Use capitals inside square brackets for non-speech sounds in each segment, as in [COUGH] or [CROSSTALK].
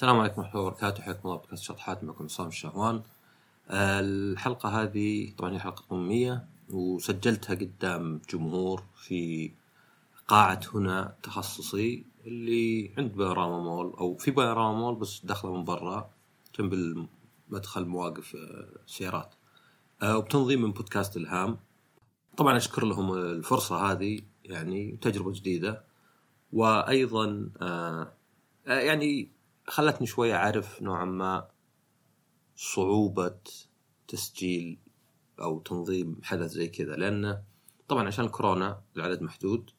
السلام عليكم ورحمة الله وبركاته. حياكم الله بودكاست شطحات معكم عصام الشهوان آه، الحلقة هذه طبعا هي حلقة قمية وسجلتها قدام جمهور في قاعة هنا تخصصي اللي عند بانوراما مول أو في بانوراما مول بس داخلة من برا جنب المدخل مواقف آه، سيارات. آه، وبتنظيم من بودكاست الهام. طبعا أشكر لهم الفرصة هذه يعني تجربة جديدة. وأيضا يعني خلتني شوي أعرف نوعا ما صعوبة تسجيل أو تنظيم حدث زي كذا لأنه طبعا عشان كورونا العدد محدود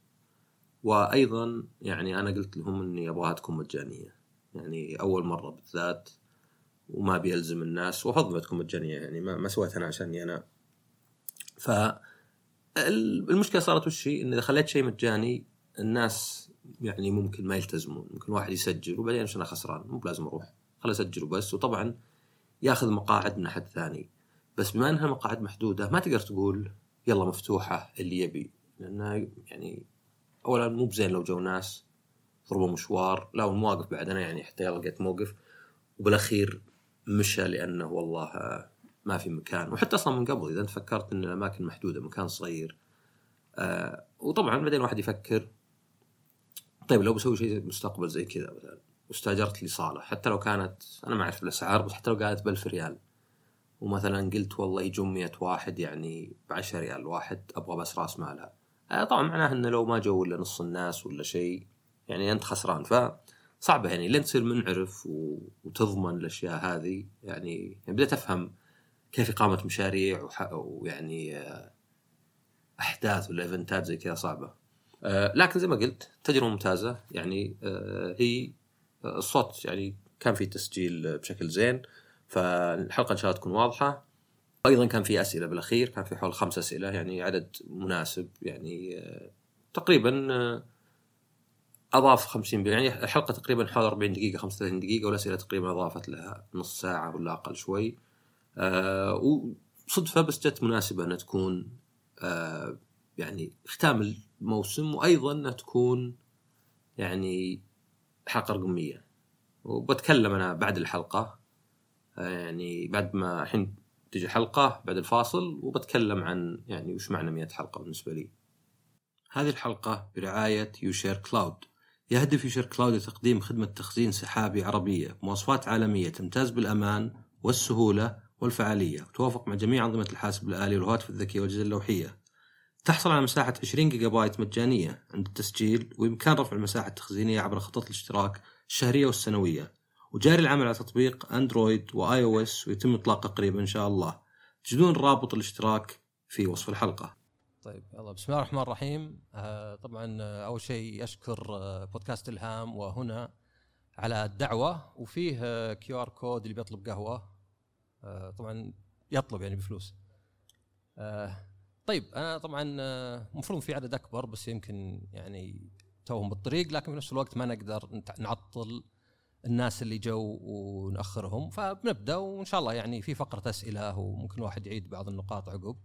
وأيضا يعني أنا قلت لهم إني أبغاها تكون مجانية يعني أول مرة بالذات وما بيلزم الناس وأفضل تكون مجانية يعني ما, ما سويت أنا عشاني أنا ف المشكلة صارت وش هي؟ إن إذا خليت شيء مجاني الناس يعني ممكن ما يلتزمون. ممكن واحد يسجل وبعدين أنا خسران مو بلازم أروح. خل أسجل وبس. وطبعا ياخذ مقاعد من أحد ثاني. بس بما إنها مقاعد محدودة ما تقدر تقول يلا مفتوحة اللي يبي. لانها يعني اولا مو بزين لو جو ناس ضربوا مشوار. لا والمواقف بعد. أنا يعني حتى يلا لقيت موقف. وبالأخير مشى لأنه والله ما في مكان. وحتى أصلا من قبل إذا أنت فكرت إن الأماكن محدودة مكان صغير. آه وطبعا بعدين واحد يفكر طيب لو بسوي شيء مستقبل زي كذا مثلا واستأجرت لي صالة حتى لو كانت أنا ما أعرف الأسعار بس حتى لو قالت ب 1000 ريال ومثلا قلت والله يجون 100 واحد يعني ب 10 ريال واحد أبغى بس رأس مالها. آه طبعا معناه إنه لو ما جو إلا نص الناس ولا شيء يعني أنت خسران. ف صعبه يعني لين تصير منعرف وتضمن الأشياء هذه. يعني, يعني بديت أفهم كيف إقامة مشاريع ويعني آه، أحداث ولا إيفنتات زي كذا صعبة. لكن زي ما قلت تجربة ممتازة. يعني آه، هي آه، الصوت يعني كان في تسجيل بشكل زين. فالحلقة إن شاء الله تكون واضحة. أيضا كان في أسئلة بالأخير كان في حول خمس أسئلة يعني عدد مناسب. يعني تقريبا أضاف 50 يعني الحلقة تقريبا حول 40 دقيقة 35 دقيقة والأسئلة تقريبا أضافت لها نص ساعة ولا أقل شوي. وصدفه بس جت مناسبة إنها تكون يعني ختام الموسم وأيضا أنها تكون يعني حلقة رقمية وبتكلم أنا بعد الحلقة يعني بعد ما الحين تجي حلقة بعد الفاصل وبتكلم عن يعني وش معنى 100 حلقة بالنسبة لي. هذه الحلقة برعاية يوشير كلاود. يهدف يوشير كلاود لتقديم خدمة تخزين سحابي عربية بمواصفات عالمية تمتاز بالأمان والسهولة والفعالية وتوافق مع جميع أنظمة الحاسب الآلي والهواتف الذكية والاجهزه اللوحية. تحصل على مساحة 20 جيجا بايت مجانية عند التسجيل وبإمكان رفع المساحة التخزينية عبر خطط الاشتراك الشهرية والسنوية. وجاري العمل على تطبيق أندرويد و iOS ويتم إطلاقه قريبا إن شاء الله. تجدون رابط الاشتراك في وصف الحلقة. طيب يلا بسم الله الرحمن الرحيم. آه طبعا آه، أول شيء أشكر آه بودكاست إلهام وهنا على الدعوة. وفيه QR code اللي بيطلب قهوة. آه طبعا يطلب يعني بفلوس. آه طيب أنا طبعا المفروض في عدد أكبر بس يمكن يعني توهم بالطريق لكن في نفس الوقت ما نقدر نعطل الناس اللي جو ونأخرهم. فبنبدأ وإن شاء الله يعني في فقرة أسئلة وممكن الواحد يعيد بعض النقاط عقب.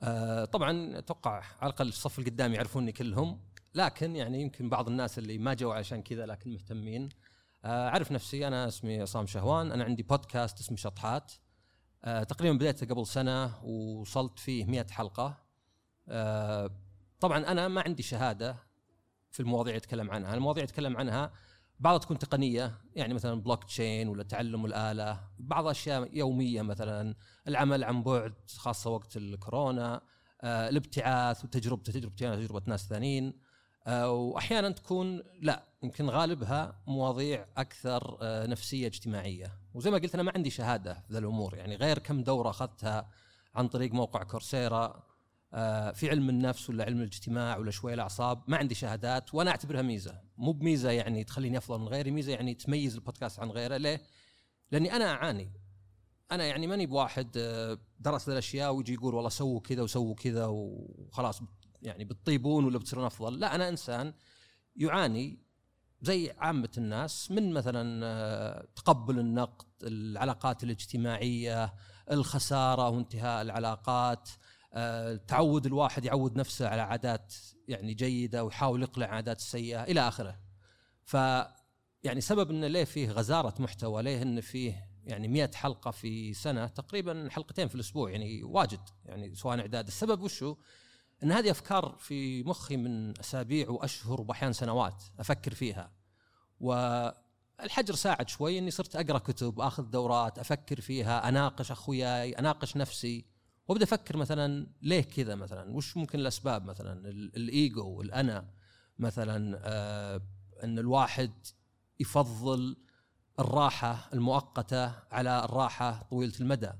آه طبعا أتوقع على الأقل الصف القدام يعرفوني كلهم لكن يعني يمكن بعض الناس اللي ما جو عشان كذا لكن مهتمين. آه أعرف نفسي أنا اسمي عصام شهوان أنا عندي بودكاست اسمه شطحات. آه تقريبا بديته قبل سنة ووصلت فيه 100 حلقة. آه طبعا أنا ما عندي شهادة في المواضيع أتكلم عنها. المواضيع أتكلم عنها بعضها تكون تقنية يعني مثلا بلوك تشين ولا تعلم الآلة بعض أشياء يومية مثلا العمل عن بعد خاصة وقت الكورونا آه الابتعاث وتجربته تجربتي أنا تجربة ناس ثانيين. آه وأحيانا تكون لا يمكن غالبها مواضيع أكثر آه نفسية اجتماعية. وزي ما قلت أنا ما عندي شهادة في ذا الأمور يعني غير كم دورة أخذتها عن طريق موقع كورسيرا آه، في علم النفس ولا علم الاجتماع ولا شوي الأعصاب ما عندي شهادات وأنا أعتبرها ميزة. مو بميزة يعني تخليني أفضل من غيري ميزة يعني تميز البودكاست عن غيره. ليه؟ لأني أنا أعاني. أنا يعني ماني بواحد آه، درس الأشياء ويجي يقول والله سووا كذا وسووا كذا وخلاص. يعني بتطيبون ولا بتصيرون أفضل. لا أنا إنسان يعاني زي عامة الناس من مثلا آه، تقبل النقد العلاقات الاجتماعية الخسارة وانتهاء العلاقات آه، تعود الواحد يعود نفسه على عادات يعني جيدة ويحاول يقلع عادات السيئة إلى آخره. ف يعني سبب انه ليه فيه غزارة محتوى ليه انه فيه يعني 100 حلقة في سنة تقريبا حلقتين في الأسبوع يعني واجد يعني سواء إعداد. السبب وشو؟ إن هذه أفكار في مخي من أسابيع وأشهر واحيانا سنوات أفكر فيها. والحجر ساعد شوي إني صرت أقرأ كتب أخذ دورات أفكر فيها أناقش أخوياي أناقش نفسي. وأبدأ أفكر مثلا ليه كذا مثلا؟ وش ممكن الأسباب مثلا؟ الإيجو الأنا مثلا آه إن الواحد يفضل الراحة المؤقتة على الراحة طويلة المدى.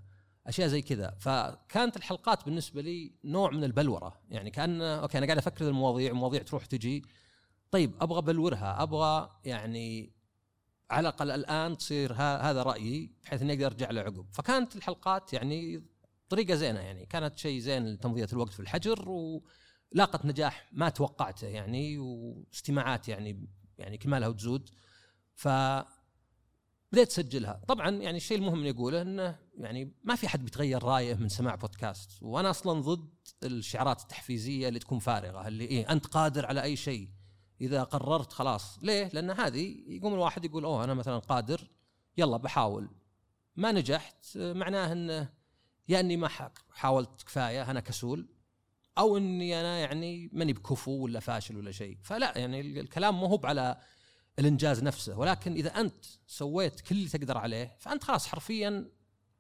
أشياء زي كذا. فكانت الحلقات بالنسبة لي نوع من البلورة. يعني كأن أوكي أنا قاعد أفكر المواضيع مواضيع تروح تجي. طيب أبغى بلورها أبغى يعني على الأقل الآن تصير هذا رأيي بحيث إني أقدر أرجع له عقب فكانت الحلقات يعني طريقة زينة. يعني كانت شيء زين لتمضية الوقت في الحجر ولاقت نجاح ما توقعته يعني واستماعات يعني يعني كل ما لها وتزود. ف بديت اسجلها طبعا يعني الشيء المهم اني اقوله إنه يعني ما في حد بيتغير رأيه من سماع بودكاست. وأنا أصلا ضد الشعارات التحفيزية اللي تكون فارغة اللي إيه أنت قادر على أي شيء. إذا قررت خلاص. ليه؟ لأن هذه يقوم الواحد يقول أوه أنا مثلا قادر يلا بحاول. ما نجحت معناه انه يا إني ما حاولت كفاية أنا كسول. أو إني أنا يعني ماني بكفو ولا فاشل ولا شيء. فلا يعني الكلام مو هو على الإنجاز نفسه ولكن إذا أنت سويت كل اللي تقدر عليه فأنت خلاص حرفيا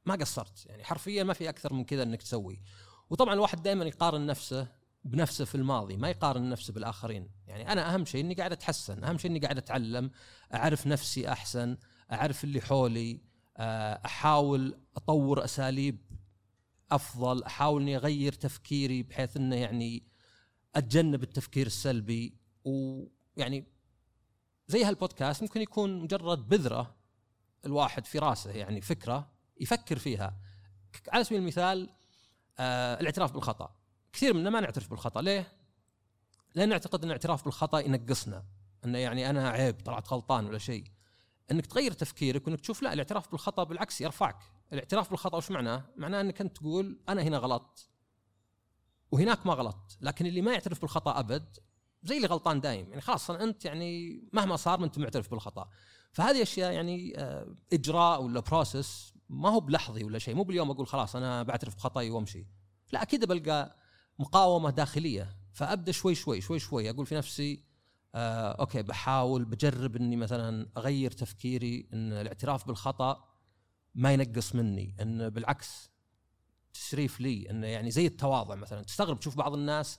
ما قصرت يعني حرفيا ما في أكثر من كذا إنك تسوي. وطبعا الواحد دائما يقارن نفسه بنفسه في الماضي ما يقارن نفسه بالآخرين. يعني أنا أهم شيء إني قاعد أتحسن أهم شيء إني قاعد أتعلم أعرف نفسي أحسن أعرف اللي حولي آه، أحاول أطور أساليب أفضل أحاول إني أغير تفكيري بحيث إنه يعني أتجنب التفكير السلبي. ويعني زي هالبودكاست ممكن يكون مجرد بذرة الواحد في راسه يعني فكرة يفكر فيها. على سبيل المثال آه الاعتراف بالخطأ. كثير منا ما نعترف بالخطأ. ليه؟ لأن نعتقد أن الاعتراف بالخطأ ينقصنا. انه يعني أنا عيب طلعت غلطان ولا شيء. أنك تغير تفكيرك وأنك تشوف لا الاعتراف بالخطأ بالعكس يرفعك. الاعتراف بالخطأ وش معناه؟ معناه أنك أنت تقول أنا هنا غلطت. وهناك ما غلطت. لكن اللي ما يعترف بالخطأ أبد زي اللي غلطان دايم. يعني خلاص أنت يعني مهما صار ما أنت معترف بالخطأ. فهذه أشياء يعني آه، إجراء ولا بروسس ما هو بلحظي ولا شيء. مو باليوم أقول خلاص أنا بعترف بخطأي وأمشي. لا أكيد بلقى مقاومة داخلية. فأبدأ شوي شوي شوي شوي. أقول في نفسي آه أوكي بحاول بجرب إني مثلا أغير تفكيري إن الاعتراف بالخطأ ما ينقص مني. إن بالعكس تشريف لي. انه يعني زي التواضع مثلا. تستغرب تشوف بعض الناس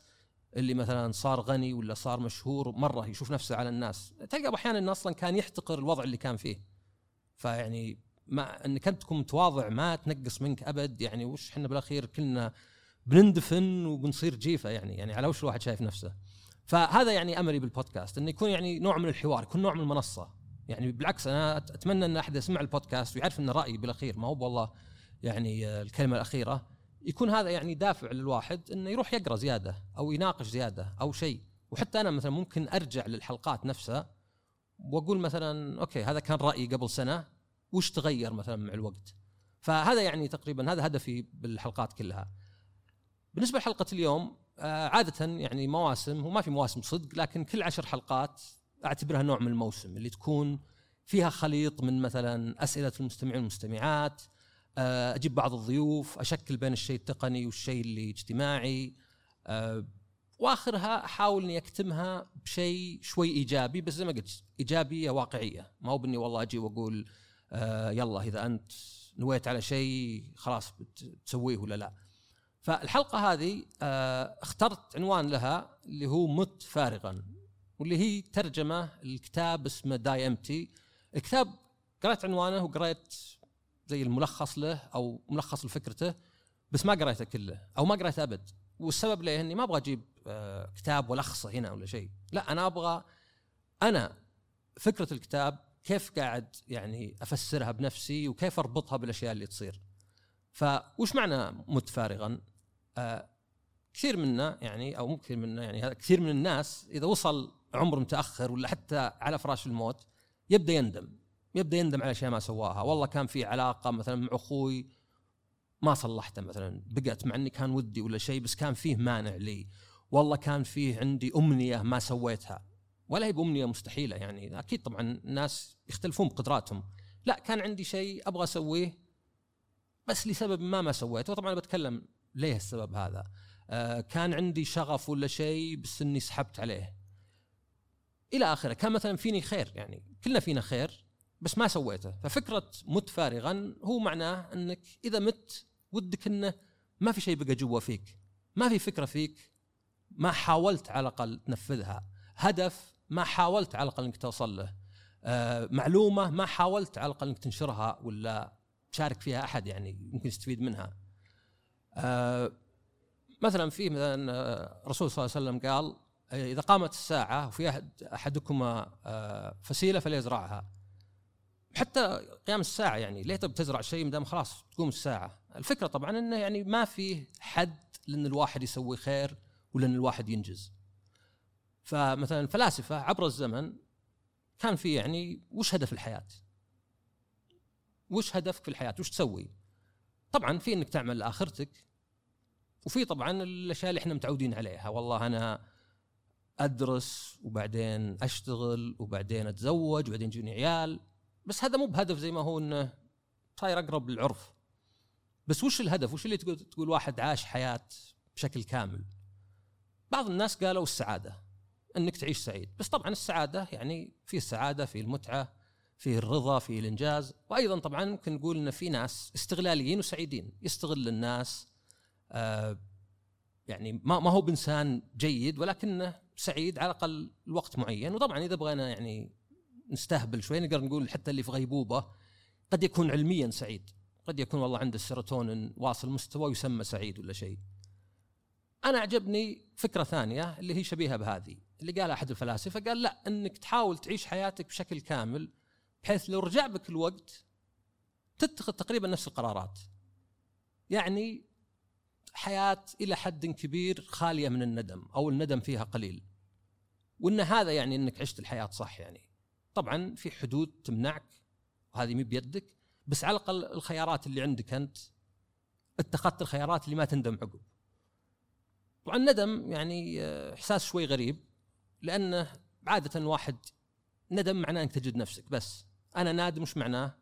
اللي مثلا صار غني ولا صار مشهور مرة يشوف نفسه على الناس. تلقى أحيانا انه أصلا كان يحتقر الوضع اللي كان فيه. فيعني ما انك انت تكون متواضع ما تنقص منك أبد. يعني وش إحنا بالأخير كلنا بنندفن وبنصير جيفة يعني. يعني على وش الواحد شايف نفسه. فهذا يعني املي بالبودكاست. إنه يكون يعني نوع من الحوار يكون نوع من المنصة. يعني بالعكس أنا أتمنى إن أحد يسمع البودكاست ويعرف إن رأيي بالأخير. ما هو والله يعني الكلمة الأخيرة. يكون هذا يعني دافع للواحد إنه يروح يقرأ زيادة أو يناقش زيادة أو شيء. وحتى أنا مثلا ممكن أرجع للحلقات نفسها وأقول مثلا أوكي هذا كان رأيي قبل سنة وش تغير مثلا مع الوقت؟ فهذا يعني تقريبا هذا هدفي بالحلقات كلها. بالنسبة لحلقة اليوم آه، عادة يعني مواسم وما في مواسم صدق لكن كل عشر حلقات أعتبرها نوع من الموسم اللي تكون فيها خليط من مثلا أسئلة المستمعين والمستمعات أجيب بعض الضيوف أشكل بين الشيء التقني والشيء اللي اجتماعي. آه، وآخرها أحاول إني أكتمها بشيء شوي إيجابي بس زي ما قلت ايجابيه واقعية. ما هو بإني والله أجي وأقول آه، يلا إذا أنت نويت على شيء خلاص بتسويه ولا لا. فالحلقة هذه اخترت عنوان لها اللي هو مت فارغا واللي هي ترجمة الكتاب اسمه داي إمتي. الكتاب قرأت عنوانه وقرأت زي الملخص له أو ملخص لفكرته بس ما قريته كله أو ما قريته أبد. والسبب ليه؟ إني ما أبغى أجيب آه، كتاب والخصه هنا ولا شيء. لا أنا أبغى أنا فكرة الكتاب كيف قاعد يعني أفسرها بنفسي وكيف أربطها بالأشياء اللي تصير. فوش معنى مت فارغا؟ آه كثير منا يعني أو مو كثير منا يعني كثير من الناس إذا وصل عمر متأخر ولا حتى على فراش الموت يبدأ يندم. يبدأ يندم على اشياء ما سواها. والله كان في علاقة مثلا مع أخوي ما صلحته مثلا. بقت مع إني كان ودي ولا شيء بس كان فيه مانع لي. والله كان فيه عندي أمنية ما سويتها. ولا هي بأمنية مستحيلة يعني. أكيد طبعا الناس يختلفون بقدراتهم. لا كان عندي شيء أبغى أسويه بس لسبب ما ما سويته. وطبعا أنا بتكلم ليه السبب هذا؟ آه كان عندي شغف ولا شيء بس إني سحبت عليه. إلى آخره. كان مثلا فيني خير يعني. كلنا فينا خير. بس ما سويته. ففكرة مت فارغا هو معناه أنك إذا مت ودك إنه ما في شيء بقى جوا فيك. ما في فكرة فيك ما حاولت على الأقل تنفذها. هدف ما حاولت على الأقل إنك توصل له. آه معلومة ما حاولت على الأقل إنك تنشرها ولا تشارك فيها أحد يعني يمكن يستفيد منها. آه مثلا في مثلا آه، الرسول صلى الله عليه وسلم قال إذا قامت الساعة وفي أحد أحدكما آه، فسيلة فليزرعها. حتى قيام الساعة يعني ليه تبي تزرع شيء مدام خلاص تقوم الساعة. الفكرة طبعا إنه يعني ما في حد لأن الواحد يسوي خير ولا ان الواحد ينجز. فمثلا الفلاسفه عبر الزمن كان في يعني وش هدف الحياة؟ وش هدفك في الحياة؟ وش تسوي؟ طبعا في إنك تعمل لآخرتك وفي طبعا الأشياء اللي إحنا متعودين عليها. والله أنا أدرس وبعدين أشتغل وبعدين أتزوج وبعدين يجوني عيال. بس هذا مو بهدف زي ما هو إنه صاير أقرب للعرف. بس وش الهدف؟ وش اللي تقول تقول واحد عاش حياة بشكل كامل؟ بعض الناس قالوا السعادة إنك تعيش سعيد. بس طبعا السعادة يعني في السعادة في المتعة في الرضا في الإنجاز. وأيضا طبعا ممكن نقول إن في ناس استغلاليين وسعيدين. يستغل الناس آه يعني ما ما هو بإنسان جيد ولكنه سعيد على الأقل لوقت معين. وطبعا إذا بغينا يعني نستهبل شوي نقدر نقول حتى اللي في غيبوبة قد يكون علميا سعيد. قد يكون والله عنده السيروتونين واصل مستوى يسمى سعيد ولا شيء. أنا أعجبني فكرة ثانية اللي هي شبيهة بهذه اللي قالها أحد الفلاسفة قال لا إنك تحاول تعيش حياتك بشكل كامل بحيث لو رجع بك الوقت تتخذ تقريبا نفس القرارات. يعني حياة إلى حد كبير خالية من الندم أو الندم فيها قليل. وإن هذا يعني إنك عشت الحياة صح يعني. طبعا في حدود تمنعك وهذه مي بيدك بس على الأقل الخيارات اللي عندك أنت اتخذت الخيارات اللي ما تندم عقب طبعا الندم يعني آه، إحساس شوي غريب لأنه عادة واحد ندم معناه أنك تجد نفسك بس أنا نادم وش معناه؟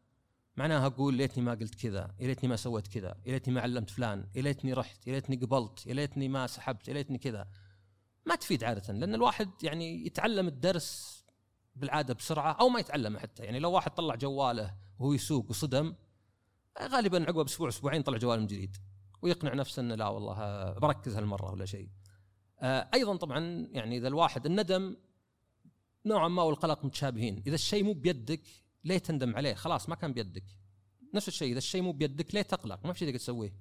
معناها أقول ليتني ما قلت كذا، يا ليتني ما سويت كذا، يا ليتني ما علمت فلان، يا ليتني رحت، يا ليتني قبلت، يا ليتني ما سحبت، يا ليتني كذا. ما تفيد عادة لأن الواحد يعني يتعلم الدرس بالعادة بسرعة أو ما يتعلمه حتى، يعني لو واحد طلع جواله وهو يسوق وصدم غالبا عقب أسبوع أسبوعين طلع جوال من جديد ويقنع نفسه إنه لا والله بركز هالمرة ولا شيء. آه، أيضا طبعا يعني إذا الواحد الندم نوعا ما والقلق متشابهين، إذا الشيء مو بيدك ليه تندم عليه؟ خلاص ما كان بيدك. نفس الشيء إذا الشيء مو بيدك ليه تقلق؟ ما في شيء تقدر تسويه.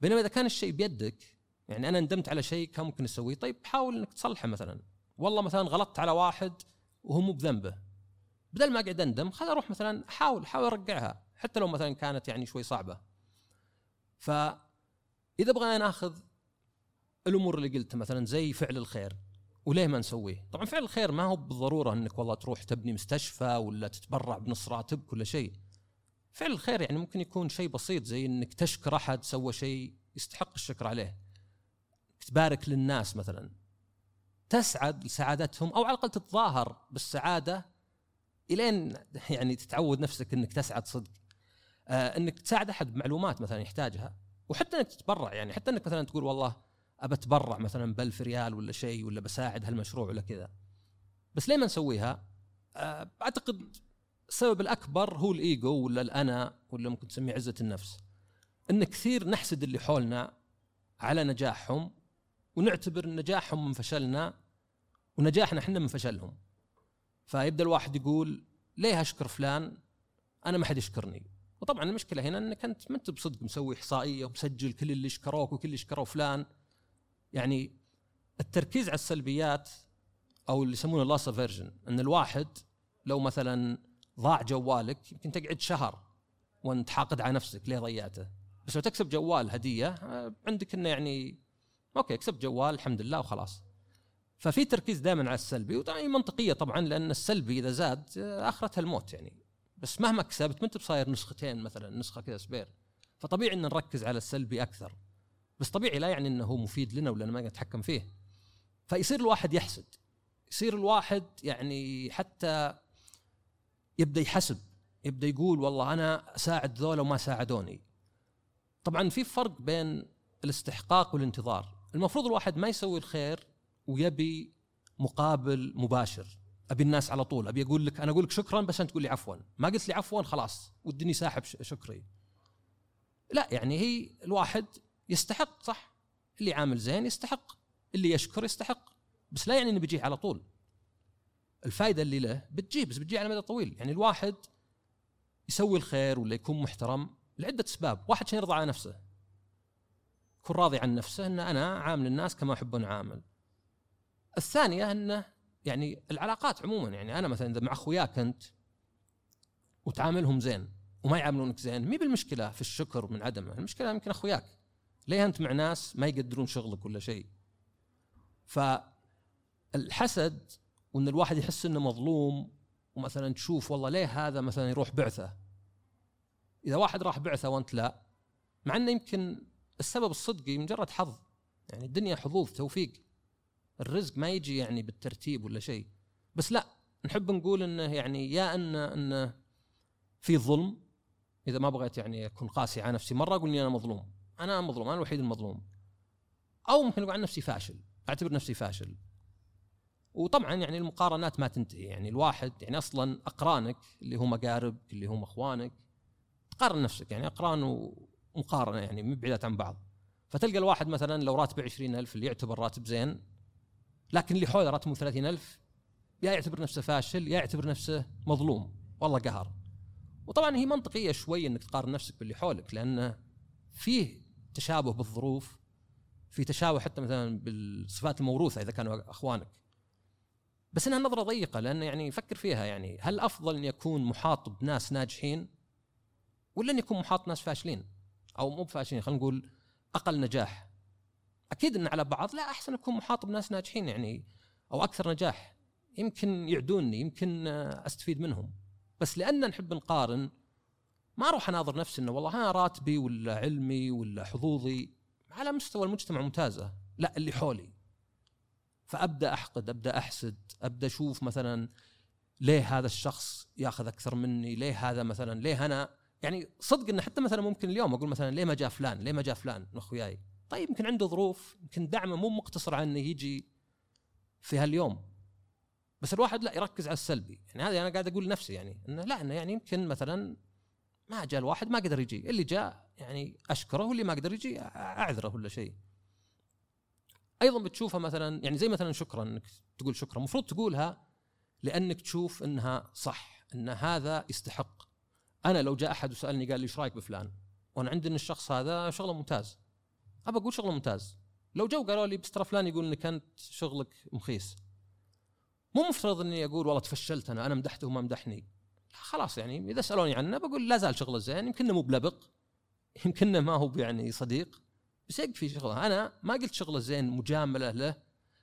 بينما إذا كان الشيء بيدك يعني أنا ندمت على شيء كان ممكن أسويه، طيب حاول إنك تصلحه مثلا. والله مثلا غلطت على واحد وهو مو بذنبه. بدل ما أقعد أندم خل أروح مثلا احاول احاول أرجعها حتى لو مثلا كانت يعني شوي صعبة. فاذا بغينا نأخذ الأمور اللي قلتها مثلا زي فعل الخير وليه ما نسويه؟ طبعا فعل الخير ما هو بالضرورة إنك والله تروح تبني مستشفى ولا تتبرع بنص راتبك ولا شيء. فعل الخير يعني ممكن يكون شيء بسيط زي إنك تشكر أحد سوى شيء يستحق الشكر عليه. تبارك للناس مثلا. تسعد لسعادتهم أو على الأقل تتظاهر بالسعادة إلين يعني تتعود نفسك إنك تسعد صدق. آه إنك تساعد أحد بمعلومات مثلا يحتاجها وحتى إنك تتبرع يعني حتى إنك مثلا تقول والله أبى أتبرع مثلا بألف ريال ولا شيء ولا بساعد هالمشروع ولا كذا بس ليه ما نسويها؟ آه، أعتقد السبب الأكبر هو الإيجو ولا الأنا ولا ممكن تسميه عزة النفس إن كثير نحسد اللي حولنا على نجاحهم ونعتبر نجاحهم من فشلنا ونجاحنا إحنا من فشلهم فيبدأ الواحد يقول ليه أشكر فلان؟ أنا ما حد يشكرني. وطبعا المشكلة هنا إنك أنت ما أنت بصدق مسوي إحصائية ومسجل كل اللي شكروك وكل اللي شكروا فلان. يعني التركيز على السلبيات أو اللي يسمونه loss aversion إن الواحد لو مثلا ضاع جوالك يمكن تقعد شهر وأنت حاقد على نفسك ليه ضيعته. بس لو تكسب جوال هدية آه، عندك إنه يعني أوكي كسبت جوال الحمد لله وخلاص. ففي تركيز دائما على السلبي وطبعا منطقية طبعا لأن السلبي إذا زاد آخرتها الموت يعني. بس مهما كسبت ما انت بصاير نسختين مثلا نسخة كذا spare؟ فطبيعي إن نركز على السلبي أكثر. بس طبيعي لا يعني إنه هو مفيد لنا ولا ما نتحكم فيه. فيصير الواحد يحسد. يصير الواحد يعني حتى يبدأ يحسب يبدأ يقول والله أنا أساعد ذولا وما ساعدوني. طبعا في فرق بين الاستحقاق والانتظار. المفروض الواحد ما يسوي الخير ويبي مقابل مباشر. أبي الناس على طول أبي أقول لك أنا أقول لك شكرا بس أنت تقول لي عفوا. ما قلت لي عفوا خلاص ودني ساحب شكري. لا يعني هي الواحد يستحق صح؟ اللي عامل زين يستحق اللي يشكر يستحق بس لا يعني إنه بيجيه على طول. الفائده اللي له بتجي بس بتجي على مدى طويل. يعني الواحد يسوي الخير ولا يكون محترم لعدة أسباب. واحد عشان يرضى على نفسه؟ يكون راضي عن نفسه إن أنا عامل الناس كما احب ان اعامل الثانية أنه يعني العلاقات عموما يعني أنا مثلا إذا مع أخوياك أنت وتعاملهم زين وما يعاملونك زين مي بالمشكلة في الشكر من عدمه المشكلة يمكن أخوياك. ليه أنت مع ناس ما يقدرون شغلك ولا شيء؟ فالحسد وإن الواحد يحس إنه مظلوم ومثلا تشوف والله ليه هذا مثلا يروح بعثة؟ إذا واحد راح بعثة وأنت لا مع إنه يمكن السبب الصدقي مجرد حظ. يعني الدنيا حظوظ توفيق. الرزق ما يجي يعني بالترتيب ولا شيء. بس لا نحب نقول إنه يعني يا إن انه في ظلم إذا ما بغيت يعني أكون قاسي على نفسي مرة أقول إني أنا مظلوم. أنا مظلوم أنا الوحيد المظلوم. أو ممكن أقول عن نفسي فاشل أعتبر نفسي فاشل. وطبعا يعني المقارنات ما تنتهي يعني الواحد يعني أصلا أقرانك اللي هم اقارب اللي هم أخوانك تقارن نفسك يعني أقران ومقارنة يعني مبعدات عن بعض. فتلقى الواحد مثلا لو راتبه 20000 اللي يعتبر راتب زين لكن اللي حوله راتبه 30000 يا يعتبر نفسه فاشل يا يعتبر نفسه مظلوم. والله قهر. وطبعا هي منطقية شوي إنك تقارن نفسك باللي حولك لأنه فيه تشابه بالظروف في تشابه حتى مثلا بالصفات الموروثة إذا كانوا أخوانك. بس إنها نظرة ضيقة لأن يعني فكر فيها يعني هل أفضل أن يكون محاط بناس ناجحين ولا أن يكون محاط بناس فاشلين؟ أو مو بفاشلين خلينا نقول أقل نجاح. أكيد إن على بعض لا أحسن أكون محاط بناس ناجحين يعني أو أكثر نجاح. يمكن يعدوني يمكن أستفيد منهم. بس لأن نحب نقارن ما أروح أناظر نفسي إنه والله أنا راتبي ولا علمي ولا حظوظي على مستوى المجتمع ممتازة لا اللي حولي. فأبدأ أحقد أبدأ أحسد أبدأ أشوف مثلا ليه هذا الشخص يأخذ أكثر مني ليه هذا مثلا ليه أنا؟ يعني صدق إنه حتى مثلا ممكن اليوم أقول مثلا ليه ما جاء فلان ليه ما جاء فلان من أخوياي؟ طيب يمكن عنده ظروف يمكن دعمه مو مقتصر على إنه يجي في هاليوم. بس الواحد لا يركز على السلبي. يعني هذا أنا قاعد أقول لنفسي يعني إنه لا إنه يعني يمكن مثلا ما جاء الواحد ما قدر يجي. اللي جاء يعني أشكره واللي ما قدر يجي أعذره ولا شيء. أيضا بتشوفها مثلا يعني زي مثلا شكرا إنك تقول شكرا. المفروض تقولها لأنك تشوف إنها صح إن هذا يستحق. أنا لو جاء أحد وسألني قال لي إيش رأيك بفلان؟ وأنا عندي إن الشخص هذا شغلة ممتاز. أبى أقول شغله ممتاز. لو جو قالوا لي بس ترى فلان يقول إنك أنت شغلك مخيس. مو مفترض إني أقول والله تفشلت أنا أنا مدحته وما مدحني. خلاص يعني إذا سألوني عنه بقول لا زال شغله زين يمكن مو بلبق يمكن ما هو يعني صديق بس يكفي شغله. أنا ما قلت شغله زين مجاملة له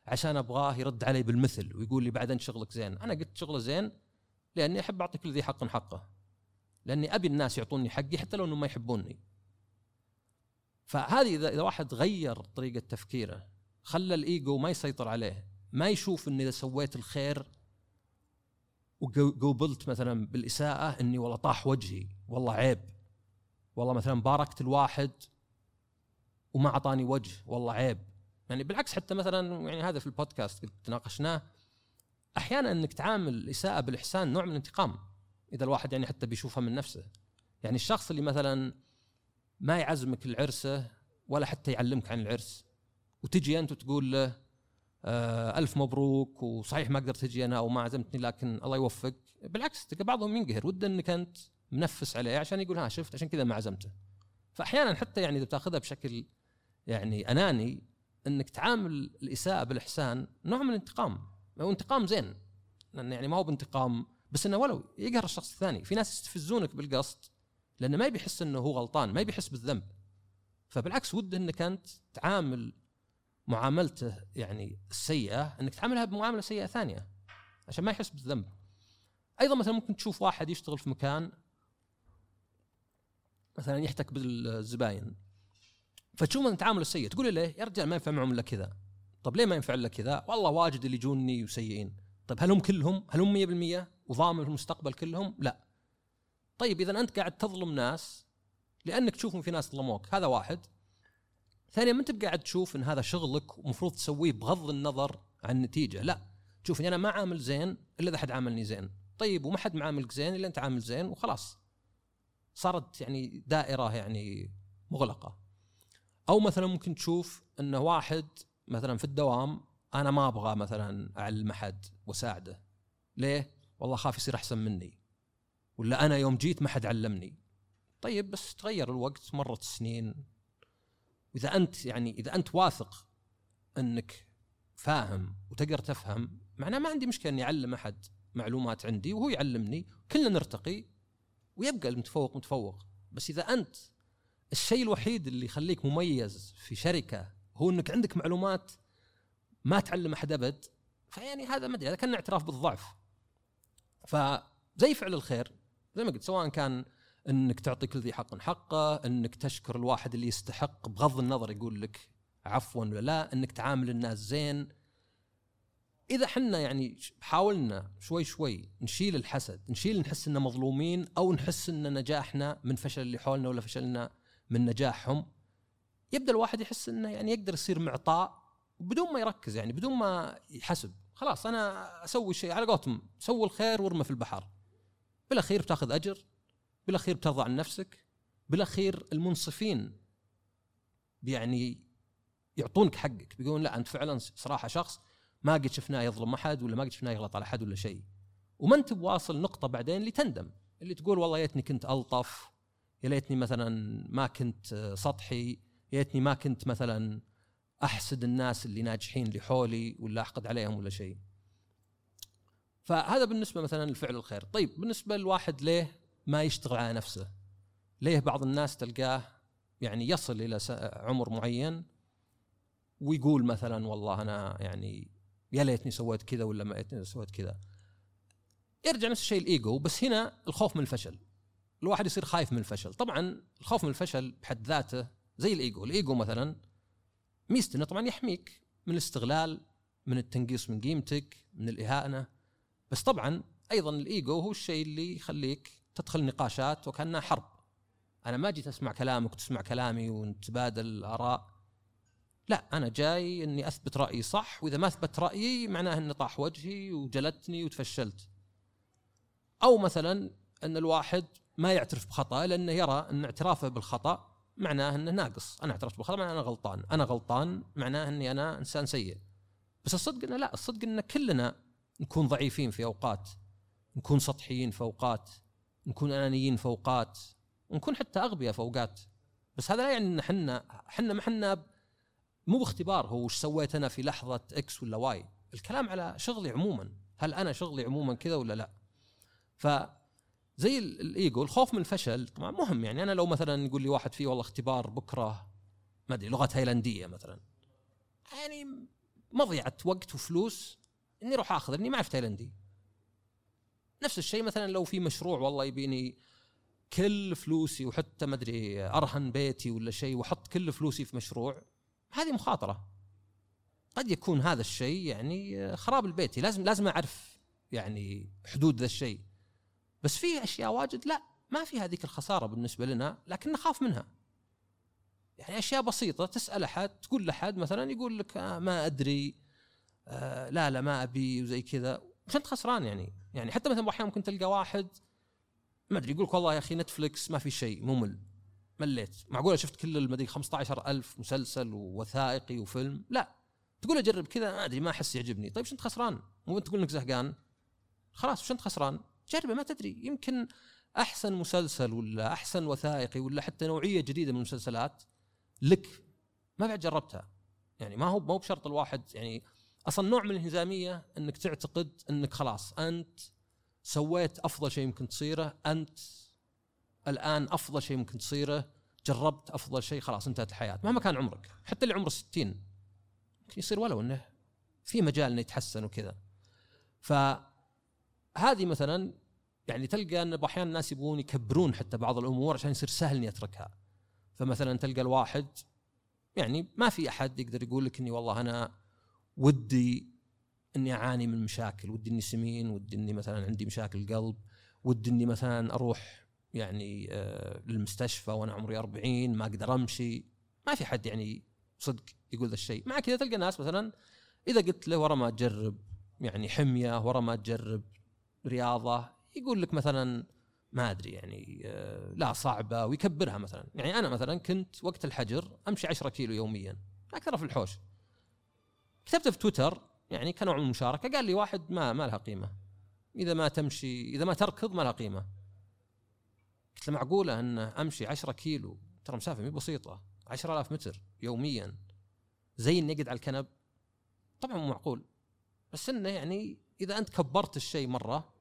عشان أبغاه يرد علي بالمثل ويقول لي بعد انت شغلك زين. أنا قلت شغله زين لأني أحب اعطي كل ذي حق حقه. لأني أبي الناس يعطوني حقي حتى لو إنهم ما يحبوني. فهذه اذا واحد غير طريقة تفكيره خلى الإيجو ما يسيطر عليه ما يشوف إني إذا سويت الخير وقوبلت مثلا بالإساءة إني والله طاح وجهي والله عيب. والله مثلا باركت الواحد وما أعطاني وجه والله عيب. يعني بالعكس حتى مثلا يعني هذا في البودكاست قد تناقشناه أحيانا إنك تعامل الإساءة بالإحسان نوع من الانتقام إذا الواحد يعني حتى بيشوفها من نفسه. يعني الشخص اللي مثلا ما يعزمك العرسة ولا حتى يعلمك عن العرس. وتجي أنت وتقول له آه ألف مبروك وصحيح ما قدرت تجي أنا أو ما عزمتني لكن الله يوفق. بالعكس تلقى بعضهم ينقهر. وده أنك أنت منفس عليه عشان يقول ها شفت عشان كذا ما عزمته. فأحيانا حتى يعني إذا بتأخذها بشكل يعني أناني أنك تعامل الإساءة بالإحسان نوع من الانتقام. هو انتقام زين. لأنه يعني ما هو بانتقام بس إنه ولو يقهر الشخص الثاني. في ناس يستفزونك بالقصد. لأنه ما بيحس إنه هو غلطان ما بيحس بالذنب. فبالعكس وده إنك أنت تعامل معاملته يعني السيئة إنك تعاملها بمعاملة سيئة ثانية عشان ما يحس بالذنب. أيضا مثلا ممكن تشوف واحد يشتغل في مكان مثلا يحتك بالزباين. فتشوف من تعامله السيء تقول له يا رجال ما ينفع معهم إلا كذا. طب ليه ما ينفع لك كذا؟ والله واجد اللي يجوني وسيئين. طيب هل هم كلهم؟ هل هم 100% وضامن في المستقبل كلهم؟ لا. طيب إذا أنت قاعد تظلم ناس لأنك تشوف في ناس ظلموك هذا واحد. ثانيا ما أنت بقاعد تشوف إن هذا شغلك ومفروض تسويه بغض النظر عن النتيجة لا. شوف أنا ما عامل زين إلا إذا حد عاملني زين. طيب وما حد معاملك زين إلا أنت عامل زين وخلاص. صارت يعني دائرة يعني مغلقة. أو مثلا ممكن تشوف انه واحد مثلا في الدوام أنا ما أبغى مثلا أعلم أحد وأساعده. ليه؟ والله خاف يصير أحسن مني. ولا أنا يوم جيت ما حد علمني. طيب بس تغير الوقت مرت السنين واذا أنت يعني إذا أنت واثق أنك فاهم وتقدر تفهم معناه ما عندي مشكلة إني أعلم أحد معلومات عندي وهو يعلمني كلنا نرتقي ويبقى المتفوق متفوق. بس إذا أنت الشيء الوحيد اللي يخليك مميز في شركة هو إنك عندك معلومات ما تعلم أحد أبد فيعني هذا ما أدري هذا كان اعتراف بالضعف. فزي فعل الخير زي ما قلت سواء كان إنك تعطي كل ذي حق حقه إنك تشكر الواحد اللي يستحق بغض النظر يقول لك عفوا ولا لا إنك تعامل الناس زين. إذا حنا يعني حاولنا شوي شوي نشيل الحسد نشيل نحس إننا مظلومين أو نحس ان نجاحنا من فشل اللي حولنا ولا فشلنا من نجاحهم يبدأ الواحد يحس إنه يعني يقدر يصير معطاء بدون ما يركز يعني بدون ما يحسب. خلاص أنا أسوي شيء على قولتهم سوي الخير وارمى في البحر. بالأخير بتاخذ أجر بالأخير بترضى عن نفسك بالأخير المنصفين يعني يعطونك حقك بيقولون لا أنت فعلا صراحة شخص ما قد شفناه يظلم أحد ولا ما قد شفناه يغلط على أحد ولا شيء. وما أنت بواصل نقطة بعدين اللي تندم اللي تقول والله يا كنت ألطف يا ليتني مثلا ما كنت سطحي يا ليتني ما كنت مثلا أحسد الناس اللي ناجحين اللي حولي ولا أحقد عليهم ولا شيء. فهذا بالنسبة مثلا لفعل الخير. طيب بالنسبة لواحد ليه ما يشتغل على نفسه؟ ليه بعض الناس تلقاه يعني يصل إلى عمر معين ويقول مثلا والله أنا يعني يا ليتني سويت كذا ولا ما ليتني سويت كذا. يرجع نفس الشيء الإيجو بس هنا الخوف من الفشل. الواحد يصير خايف من الفشل. طبعا الخوف من الفشل بحد ذاته زي الإيجو. الإيجو مثلا ميزته إنه طبعا يحميك من الاستغلال من التنقيص من قيمتك من الإهانة. بس طبعا أيضا الإيجو هو الشيء اللي يخليك تدخل نقاشات وكأنها حرب. أنا ما جيت أسمع كلامك وتسمع كلامي ونتبادل الآراء. لا أنا جاي إني أثبت رأيي صح وإذا ما أثبت رأيي معناه إني طاح وجهي وجلدتني وتفشلت. أو مثلا إن الواحد ما يعترف بخطأ لأنه يرى إن اعترافه بالخطأ معناه إنه ناقص، أنا اعترفت بالخطأ معناه أنا غلطان، أنا غلطان معناه إني أنا إنسان سيء. بس الصدق إنه لا، الصدق إن كلنا نكون ضعيفين في أوقات، نكون سطحيين في أوقات، نكون أنانيين في أوقات، ونكون حتى أغبياء في أوقات. بس هذا لا يعني إن إحنا إحنا ما إحنا مو باختبار هو وش سويت أنا في لحظة X ولا Y، الكلام على شغلي عموما، هل أنا شغلي عموما كذا ولا لا؟ ف زي الإيجو الخوف من الفشل طبعا مهم يعني. أنا لو مثلا يقول لي واحد فيه والله اختبار بكرة ما أدري لغة تايلاندية مثلا. يعني مضيعة وقت وفلوس. إني أروح آخذ إني ما أعرف تايلندي نفس الشيء مثلا لو في مشروع والله يبيني كل فلوسي وحتى ما أدري أرهن بيتي ولا شيء وأحط كل فلوسي في مشروع هذه مخاطرة. قد يكون هذا الشيء يعني خراب البيت لازم لازم أعرف يعني حدود ذا الشيء. بس في أشياء واجد لا ما في هذيك الخسارة بالنسبة لنا لكن نخاف منها. يعني أشياء بسيطة تسأل أحد تقول لأحد مثلا يقول لك آه ما أدري. آه لا لا ما أبي وزي كذا. مش انت خسران يعني. يعني حتى مثلا أحيانا ممكن تلقى واحد ما أدري يقول لك والله يا أخي نتفلكس ما في شيء ممل. مليت. معقولة شفت كل المدري 15000 مسلسل ووثائقي وفيلم؟ لا. تقول اجرب كذا ما أدري ما أحس يعجبني. طيب شو انت خسران مو أنت تقول إنك زهقان؟ خلاص شو انت خسران جربه ما تدري. يمكن أحسن مسلسل ولا أحسن وثائقي ولا حتى نوعية جديدة من المسلسلات لك ما بعد جربتها. يعني ما هو مو بشرط الواحد يعني أصلا نوع من الانهزاميه إنك تعتقد إنك خلاص أنت سويت أفضل شيء ممكن تصيره أنت الآن أفضل شيء ممكن تصيره جربت أفضل شيء خلاص انتهت الحياة. مهما كان عمرك حتى اللي عمره 60 ممكن يصير ولو إنه في مجال إنه يتحسن وكذا. ف هذه مثلا يعني تلقى إن أحيانا الناس يبغون يكبرون حتى بعض الأمور عشان يصير سهل إني أتركها. فمثلا تلقى الواحد يعني ما في أحد يقدر يقول لك إني والله أنا ودي إني أعاني من مشاكل ودي إني سمين ودي إني مثلا عندي مشاكل قلب ودي إني مثلا أروح يعني آه للمستشفى وأنا عمري 40 ما أقدر أمشي. ما في حد يعني صدق يقول ذا الشيء. مع كذا تلقى ناس مثلا إذا قلت له ورا ما تجرب يعني حمية ورا ما تجرب رياضة يقول لك مثلا ما أدري يعني آه، لا صعبة ويكبرها مثلا. يعني أنا مثلا كنت وقت الحجر أمشي 10 كيلو يوميا أكثر في الحوش. كتبت في تويتر يعني كنوع من المشاركة قال لي واحد ما ما لها قيمة. إذا ما تمشي إذا ما تركض ما لها قيمة. قلت له معقولة أن أمشي 10 كيلو؟ ترى مسافة مي بسيطة 10000 متر يوميا. زي اني اقعد على الكنب؟ طبعا مو معقول. بس إنه يعني إذا أنت كبرت الشيء مرة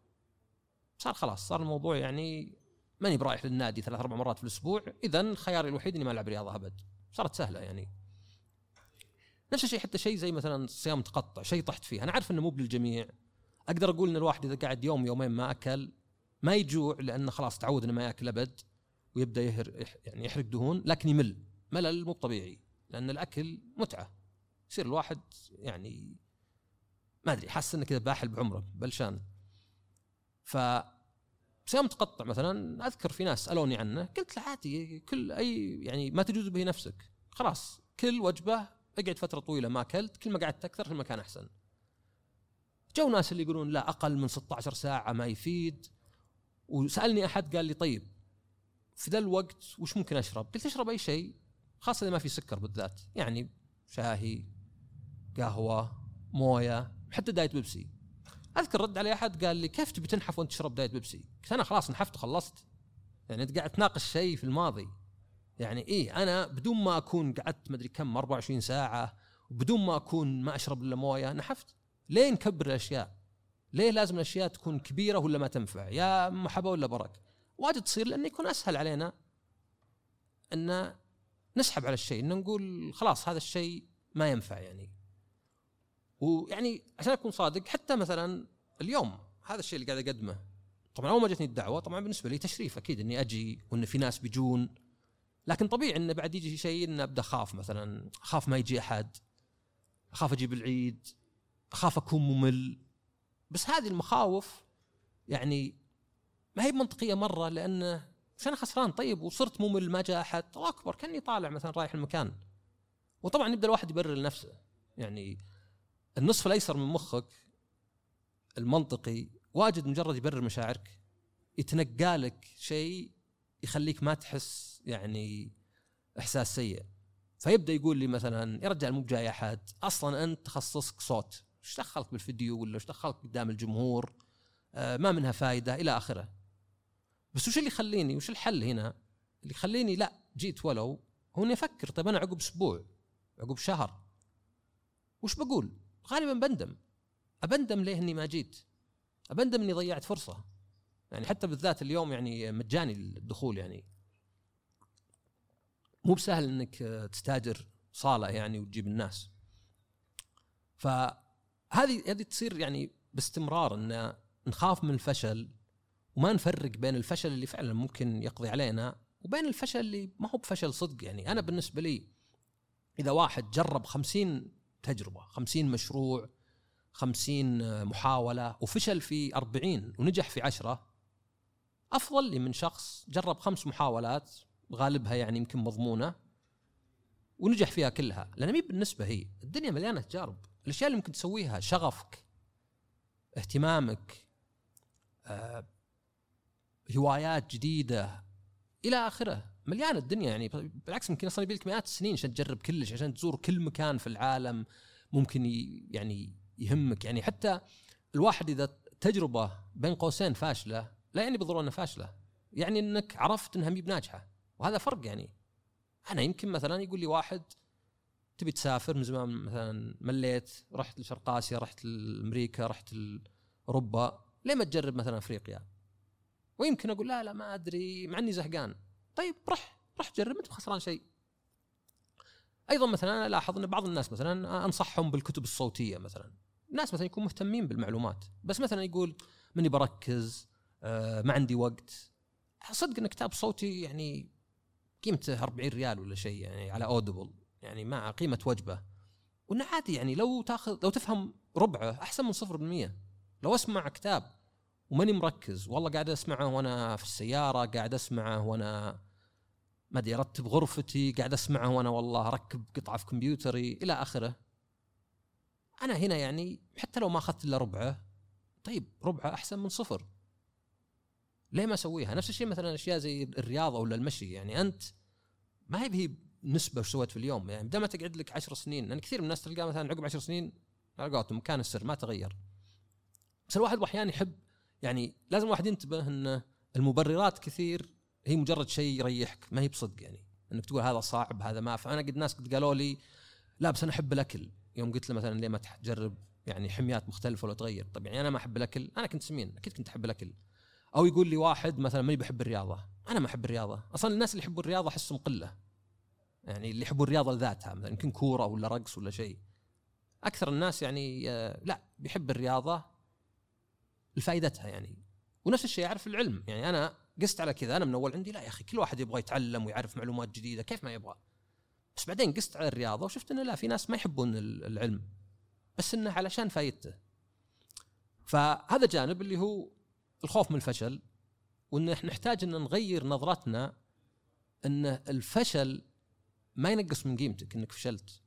صار خلاص صار الموضوع يعني ماني برايح للنادي ثلاث أربع مرات في الأسبوع. اذا خياري الوحيد إني ما ألعب رياضة أبد. صارت سهلة يعني. نفس الشيء حتى شيء زي مثلا صيام تقطع شيء طحت فيه أنا عارف إنه مو للجميع أقدر أقول إن الواحد إذا قعد يوم يومين ما أكل ما يجوع لأنه خلاص تعود إنه ما يأكل أبد ويبدأ يهر يعني يحرق دهون لكن يمل. ملل مو طبيعي لأن الأكل متعة. يصير الواحد يعني ما أدري حاسس إنه كذا باحل بعمره بلشان. ف صيام متقطع مثلا أذكر في ناس سألوني عنه قلت له عادي كل أي يعني ما تجوز به نفسك. خلاص كل وجبة اقعد فترة طويلة ما أكلت كل ما قعدت أكثر كل ما كان أحسن. جو ناس اللي يقولون لا أقل من 16 ساعة ما يفيد. وسألني أحد قال لي طيب في ذا الوقت وش ممكن أشرب؟ قلت أشرب أي شيء خاصة إذا ما في سكر بالذات. يعني شاهي قهوة موية حتى diet Pepsi. أذكر رد علي أحد قال لي كيف تبي تنحف وأنت تشرب diet Pepsi؟ قلت أنا خلاص نحفت وخلصت يعني انت قاعد تناقش شيء في الماضي. يعني إيه أنا بدون ما أكون قعدت مدري كم 24 ساعة وبدون ما أكون ما أشرب إلا موية نحفت ليه نكبر الأشياء؟ ليه لازم الأشياء تكون كبيرة ولا ما تنفع؟ يا محبة ولا برك؟ واجد تصير لأنه يكون أسهل علينا أن نسحب على الشيء إن نقول خلاص هذا الشيء ما ينفع يعني ويعني عشان أكون صادق حتى مثلا اليوم هذا الشيء اللي قاعد أقدمه طبعا أول ما جتني الدعوة طبعا بالنسبة لي تشريف أكيد إني أجي وإن في ناس بيجون لكن طبيعي إنه بعد يجي شيء إنه أبدأ أخاف مثلا أخاف ما يجي أحد أخاف أجيب العيد أخاف أكون ممل. بس هذه المخاوف يعني ما هي منطقيه مرة لأنه مش أنا خسران طيب وصرت ممل ما جاء أحد الله أكبر كاني طالع مثلا رايح المكان. وطبعا يبدأ الواحد يبرر لنفسه. يعني النصف الأيسر من مخك المنطقي واجد مجرد يبرر مشاعرك يتنقالك شيء يخليك ما تحس يعني إحساس سيء. فيبدأ يقول لي مثلا يا رجال مو بجاي أحد أصلا أنت تخصصك صوت إيش دخلك بالفيديو ولا إيش دخلك قدام الجمهور؟ آه ما منها فائده إلى آخره. بس وش اللي يخليني وش الحل هنا؟ اللي يخليني لا جيت ولو هو اني أفكر طيب أنا عقب أسبوع عقب شهر وش بقول؟ غالبا بندم. أبندم ليه إني ما جيت؟ أبندم إني ضيعت فرصة. يعني حتى بالذات اليوم يعني مجاني الدخول يعني. مو بسهل إنك تستاجر صالة يعني وتجيب الناس. فهذه هذه تصير يعني باستمرار إن نخاف من الفشل وما نفرق بين الفشل اللي فعلا ممكن يقضي علينا وبين الفشل اللي ما هو بفشل صدق يعني. أنا بالنسبة لي إذا واحد جرب خمسين تجربة خمسين مشروع خمسين محاولة وفشل في أربعين ونجح في عشرة أفضل لي من شخص جرب خمس محاولات غالبها يعني يمكن مضمونة ونجح فيها كلها. لأن مي بالنسبة هي الدنيا مليانة تجارب. الأشياء اللي ممكن تسويها شغفك اهتمامك آه، هوايات جديدة إلى آخره. مليانة الدنيا يعني. بالعكس يمكن أصلا يبيلك مئات السنين عشان تجرب كلش عشان تزور كل مكان في العالم. ممكن يعني يهمك. يعني حتى الواحد إذا تجربة بين قوسين فاشلة لا يعني بالضرورة إنها فاشلة. يعني إنك عرفت إنها مي بناجحة. وهذا فرق يعني. أنا يمكن مثلا يقول لي واحد تبي تسافر من زمان مثلا مليت رحت لشرق آسيا رحت لأمريكا رحت اوروبا ليه ما تجرب مثلا أفريقيا؟ ويمكن أقول لا لا ما أدري مع إني زهقان. طيب رح رح جرب انت خسران شيء. أيضا مثلا أنا الاحظ إن بعض الناس مثلا أنصحهم بالكتب الصوتية مثلا. ناس مثلا يكون مهتمين بالمعلومات. بس مثلا يقول ماني بركز ما عندي وقت. صدق إن كتاب صوتي يعني قيمته 40 ريال ولا شيء يعني على اودبل يعني مع قيمة وجبة. وإنه عادي يعني لو تاخذ لو تفهم ربعه أحسن من 0% لو أسمع كتاب وماني مركز والله قاعد أسمعه وأنا في السيارة قاعد أسمعه وأنا ما أدري أرتب غرفتي قاعد أسمعه وأنا والله أركب قطعة في كمبيوتري إلى آخره. أنا هنا يعني حتى لو ما أخذت إلا ربعه طيب ربعه أحسن من صفر. ليه ما أسويها؟ نفس الشيء مثلا أشياء زي الرياضه ولا المشي يعني أنت ما هي بهي نسبة وش سويت في اليوم يعني بدل ما تقعد لك 10 سنين لأن يعني كثير من الناس تلقاه مثلا عقب 10 سنين على مكان السر ما تغير. بس الواحد أحيانا يحب يعني لازم الواحد ينتبه إن المبررات كثير هي مجرد شيء يريحك ما هي بصدق يعني. إنك تقول هذا صعب هذا ما فانا قد ناس قد قالوا لي لا بس أنا أحب الأكل. يوم قلت له مثلا ليه ما تجرب يعني حميات مختلفة ولا تغير؟ طب يعني أنا ما أحب الأكل أنا كنت سمين أكيد كنت أحب الأكل. أو يقول لي واحد مثلا ماني بحب الرياضة. أنا ما أحب الرياضة. أصلا الناس اللي يحبوا الرياضة أحسهم قلة. يعني اللي يحبوا الرياضة لذاتها مثلا يمكن كورة ولا رقص ولا شيء. أكثر الناس يعني آه، لا بيحب الرياضة لفائدتها يعني. ونفس الشيء يعرف العلم. يعني أنا قست على كذا أنا من أول عندي لا يا أخي كل واحد يبغى يتعلم ويعرف معلومات جديدة كيف ما يبغى. بس بعدين قست على الرياضة وشفت انه لا في ناس ما يحبون العلم. بس إنه علشان فايدته. فهذا جانب اللي هو الخوف من الفشل وإن إحنا نحتاج إن نغير نظرتنا إن الفشل ما ينقص من قيمتك إنك فشلت.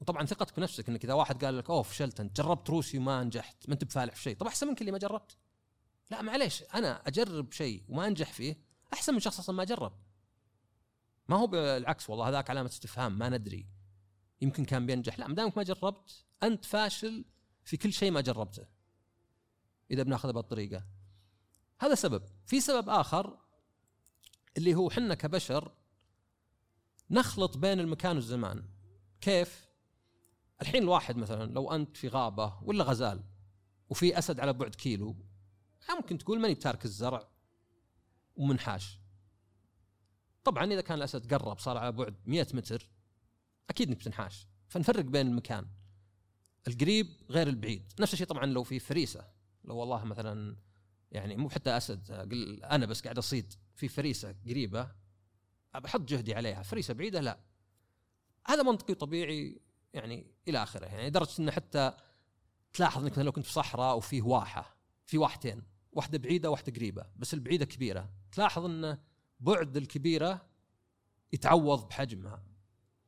وطبعا ثقتك بنفسك إنك إذا واحد قال لك أوه فشلت أنت جربت روسي وما نجحت ما أنت بفالح في شيء. طب أحسن منك اللي ما جربت؟ لا معليش أنا أجرب شيء وما أنجح فيه أحسن من شخص أصلا ما جرب. ما هو بالعكس والله هذاك علامه استفهام ما ندري. يمكن كان بينجح. لا ما دامك ما جربت أنت فاشل في كل شيء ما جربته. إذا بناخذها بالطريقة. هذا سبب. في سبب آخر اللي هو حنا كبشر نخلط بين المكان والزمان. كيف؟ الحين الواحد مثلا لو أنت في غابة ولا غزال وفي أسد على بعد كيلو ممكن تقول ماني بتارك الزرع ومنحاش. طبعا إذا كان الأسد قرب صار على بعد 100 متر أكيد إنك بتنحاش. فنفرق بين المكان. القريب غير البعيد. نفس الشيء طبعا لو في فريسة. لو والله مثلا يعني مو حتى أسد أنا بس قاعد أصيد في فريسة قريبة بحط جهدي عليها فريسة بعيدة لا. هذا منطقي طبيعي يعني إلى آخره يعني لدرجة إنه حتى تلاحظ إنك لو كنت في صحراء وفيه واحة في واحتين واحدة بعيدة واحدة قريبة بس البعيدة كبيرة. تلاحظ انه بعد الكبيرة يتعوض بحجمها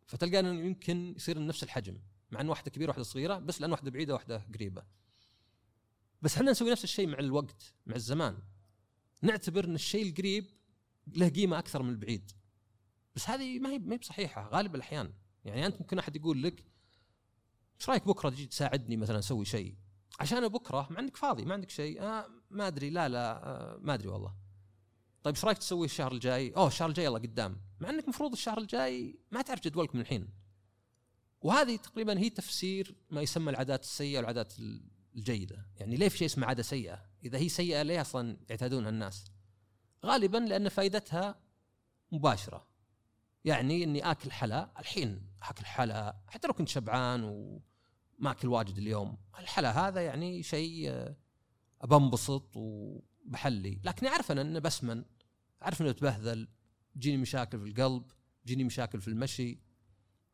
فتلقى إنه يمكن يصير نفس الحجم مع إن واحدة كبيرة واحدة صغيرة بس لأن واحدة بعيدة واحدة قريبة. بس إحنا نسوي نفس الشيء مع الوقت مع الزمان. نعتبر إن الشيء القريب له قيمة أكثر من البعيد. بس هذه ما هي ما هي بصحيحة غالب الأحيان. يعني أنت ممكن أحد يقول لك إيش رأيك بكرة تجي تساعدني مثلا أسوي شيء؟ عشان بكرة ما عندك فاضي ما عندك شيء. آه ما أدري لا لا آه ما أدري والله. طيب إيش رأيك تسوي الشهر الجاي؟ أوه الشهر الجاي يلا قدام. مع إنك المفروض الشهر الجاي ما تعرف جدولك من الحين. وهذه تقريبا هي تفسير ما يسمى العادات السيئة والعادات الجيدة. يعني ليه في شيء اسمه عادة سيئة؟ إذا هي سيئة ليه أصلا يعتادونها الناس؟ غالبا لأن فائدتها مباشرة. يعني إني آكل حلا الحين آكل حلا حتى لو كنت شبعان وما اكل واجد اليوم الحلا هذا يعني شيء آه، بنبسط وبحلي. لكن أعرف أنا إنه بسمن أعرف إنه اتبهذل تجيني مشاكل في القلب تجيني مشاكل في المشي.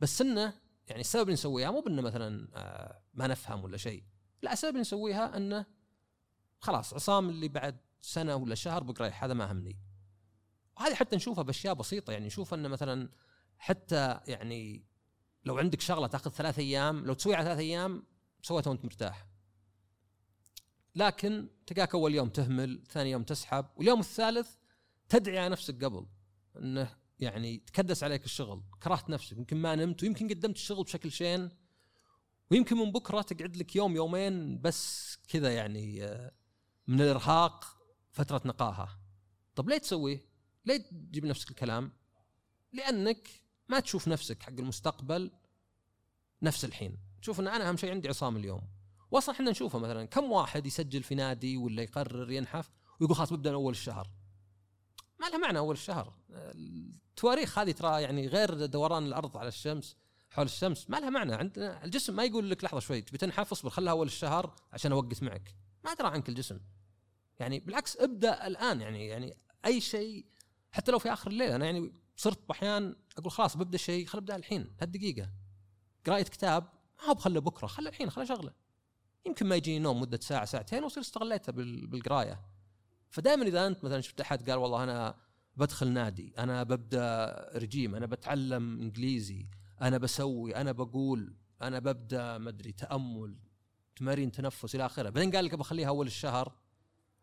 بس إنه يعني السبب اللي نسويها مو بإنه مثلا آه، ما نفهم ولا شيء. لا السبب اللي نسويها أنه خلاص عصام اللي بعد سنة ولا شهر بقريح هذا ما همني. وهذه حتى نشوفها بأشياء بسيطة يعني نشوف أنه مثلا حتى يعني لو عندك شغلة تأخذ ثلاث أيام لو تسويها على ثلاث أيام سويتها وأنت مرتاح. لكن تلقاك أول يوم تهمل ثاني يوم تسحب واليوم الثالث تدعي على نفسك قبل أنه يعني تكدس عليك الشغل كرهت نفسك يمكن ما نمت ويمكن قدمت الشغل بشكل شين ويمكن من بكرة تقعد لك يوم يومين بس كذا يعني آه، من الإرهاق فترة نقاهة. طب ليه تسويه؟ ليه تجيب نفسك الكلام؟ لأنك ما تشوف نفسك حق المستقبل نفس الحين. تشوف إن أنا أهم شيء عندي عصام اليوم. واصلا إحنا نشوفه مثلا كم واحد يسجل في نادي ولا يقرر ينحف ويقول خلاص ببدا أول الشهر. ما لها معنى أول الشهر. التواريخ هذه ترى يعني غير دوران الأرض على الشمس. حول الشمس ما لها معنى. عندنا الجسم ما يقول لك لحظة شوي تبي تنحف اصبر خلها أول الشهر عشان أوقف معك. ما درى عنك الجسم. يعني بالعكس ابدأ الآن. يعني يعني أي شيء حتى لو في آخر الليل أنا يعني صرت أحيانا أقول خلاص ببدأ شيء خل أبدأ الحين هالدقيقة. قراية كتاب ما هو بخله بكرة خله الحين خله شغلة. يمكن ما يجيني نوم مدة ساعة ساعتين واصير استغليتها بال- بالقراية. فدائما إذا أنت مثلا شفت أحد قال والله أنا بدخل نادي أنا ببدأ رجيم أنا بتعلم إنجليزي أنا بسوي أنا بقول أنا ببدأ مدري تأمل تمارين تنفس إلى آخره. بعدين قال لك بخليها أول الشهر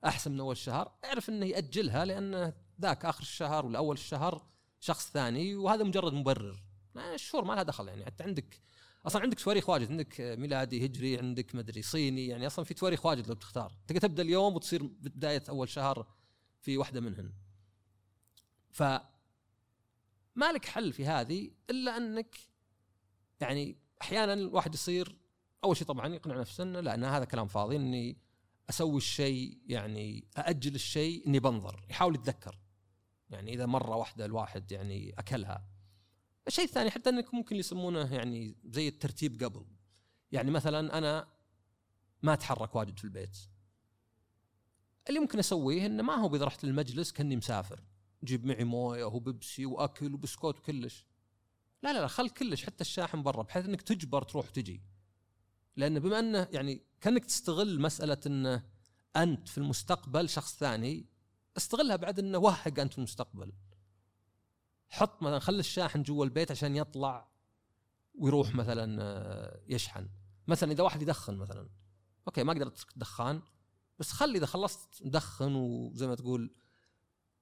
أحسن من أول الشهر. أعرف إنه يأجلها لأن ذاك آخر الشهر ولا اول الشهر شخص ثاني وهذا مجرد مبرر. ما- الشهور ما لها دخل يعني. حتى عندك أصلا عندك تواريخ واجد. عندك ميلادي هجري عندك مدري صيني. يعني أصلا في تواريخ واجد لو بتختار تقدر تبدأ اليوم وتصير بداية أول شهر في واحدة منهن. ف ما لك حل في هذه إلا أنك يعني أحيانا الواحد يصير أول شيء طبعا يقنع نفسه إنه لا إن هذا كلام فاضي إني أسوي الشيء يعني أأجل الشيء إني بنظر يحاول يتذكر. يعني إذا مرة واحدة الواحد يعني أكلها. الشيء الثاني حتى إنك ممكن يسمونه يعني زي الترتيب قبل. يعني مثلا أنا ما أتحرك واجد في البيت. اللي ممكن أسويه إنه ما هو اذا رحت للمجلس كأني مسافر. جيب معي موية وبيبسي وأكل وبسكوت وكلش لا لا لا خل كلش حتى الشاحن برا بحيث إنك تجبر تروح وتجي. لأن بما إنه يعني كأنك تستغل مسألة إنه أنت في المستقبل شخص ثاني استغلها بعد إنه وهق أنت في المستقبل. حط مثلا خلي الشاحن جوا البيت عشان يطلع ويروح مثلا آه، يشحن. مثلا إذا واحد يدخن مثلا. أوكي ما أقدر أترك الدخان بس خلي إذا خلصت مدخن وزي ما تقول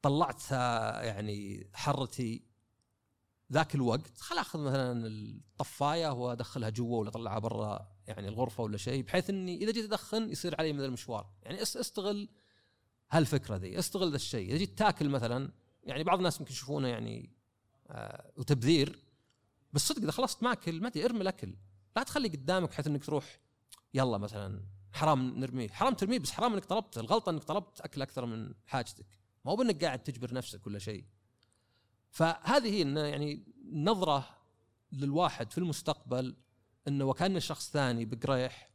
طلعت آه، يعني حرتي ذاك الوقت خل آخذ مثلا الطفاية وأدخلها جوا ولا أطلعها برا يعني الغرفة ولا شيء بحيث إني إذا جيت أدخن يصير علي من المشوار يعني است- أستغل هالفكرة ذي أستغل ذا الشيء. إذا جيت تاكل مثلا يعني بعض الناس ممكن يشوفونه يعني آه وتبذير بس صدق إذا خلصت ماكل ما أدري ارمي الأكل. لا تخلي قدامك بحيث إنك تروح يلا مثلا حرام نرميه. حرام ترميه بس حرام إنك طلبت الغلطة إنك طلبت أكل أكثر من حاجتك. ما هو بأنك قاعد تجبر نفسك ولا شيء. فهذه هي يعني نظرة للواحد في المستقبل إنه وكان شخص ثاني بقريح.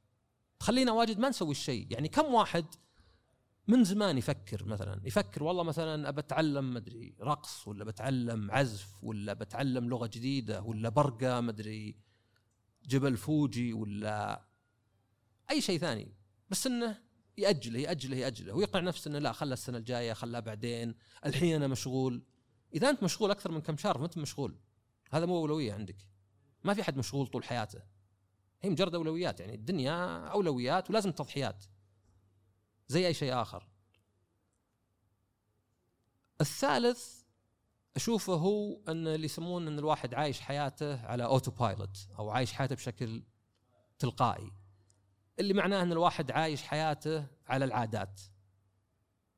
تخلينا واجد ما نسوي الشيء. يعني كم واحد من زمان يفكر مثلا يفكر والله مثلا أبى أتعلم مدري رقص ولا بتعلم عزف ولا بتعلم لغة جديدة ولا برقة مدري جبل فوجي ولا أي شيء ثاني. بس إنه يأجله يأجله يأجله. ويقنع نفسه إنه لا خلى السنة الجاية خلها بعدين. الحين أنا مشغول. إذا أنت مشغول أكثر من كم شهر ما انت مشغول. هذا مو أولوية عندك. ما في حد مشغول طول حياته. هي مجرد أولويات يعني الدنيا أولويات ولازم تضحيات. زي أي شيء آخر. الثالث أشوفه هو أن اللي يسمون أن الواحد عايش حياته على autopilot أو عايش حياته بشكل تلقائي. اللي معناه إن الواحد عايش حياته على العادات.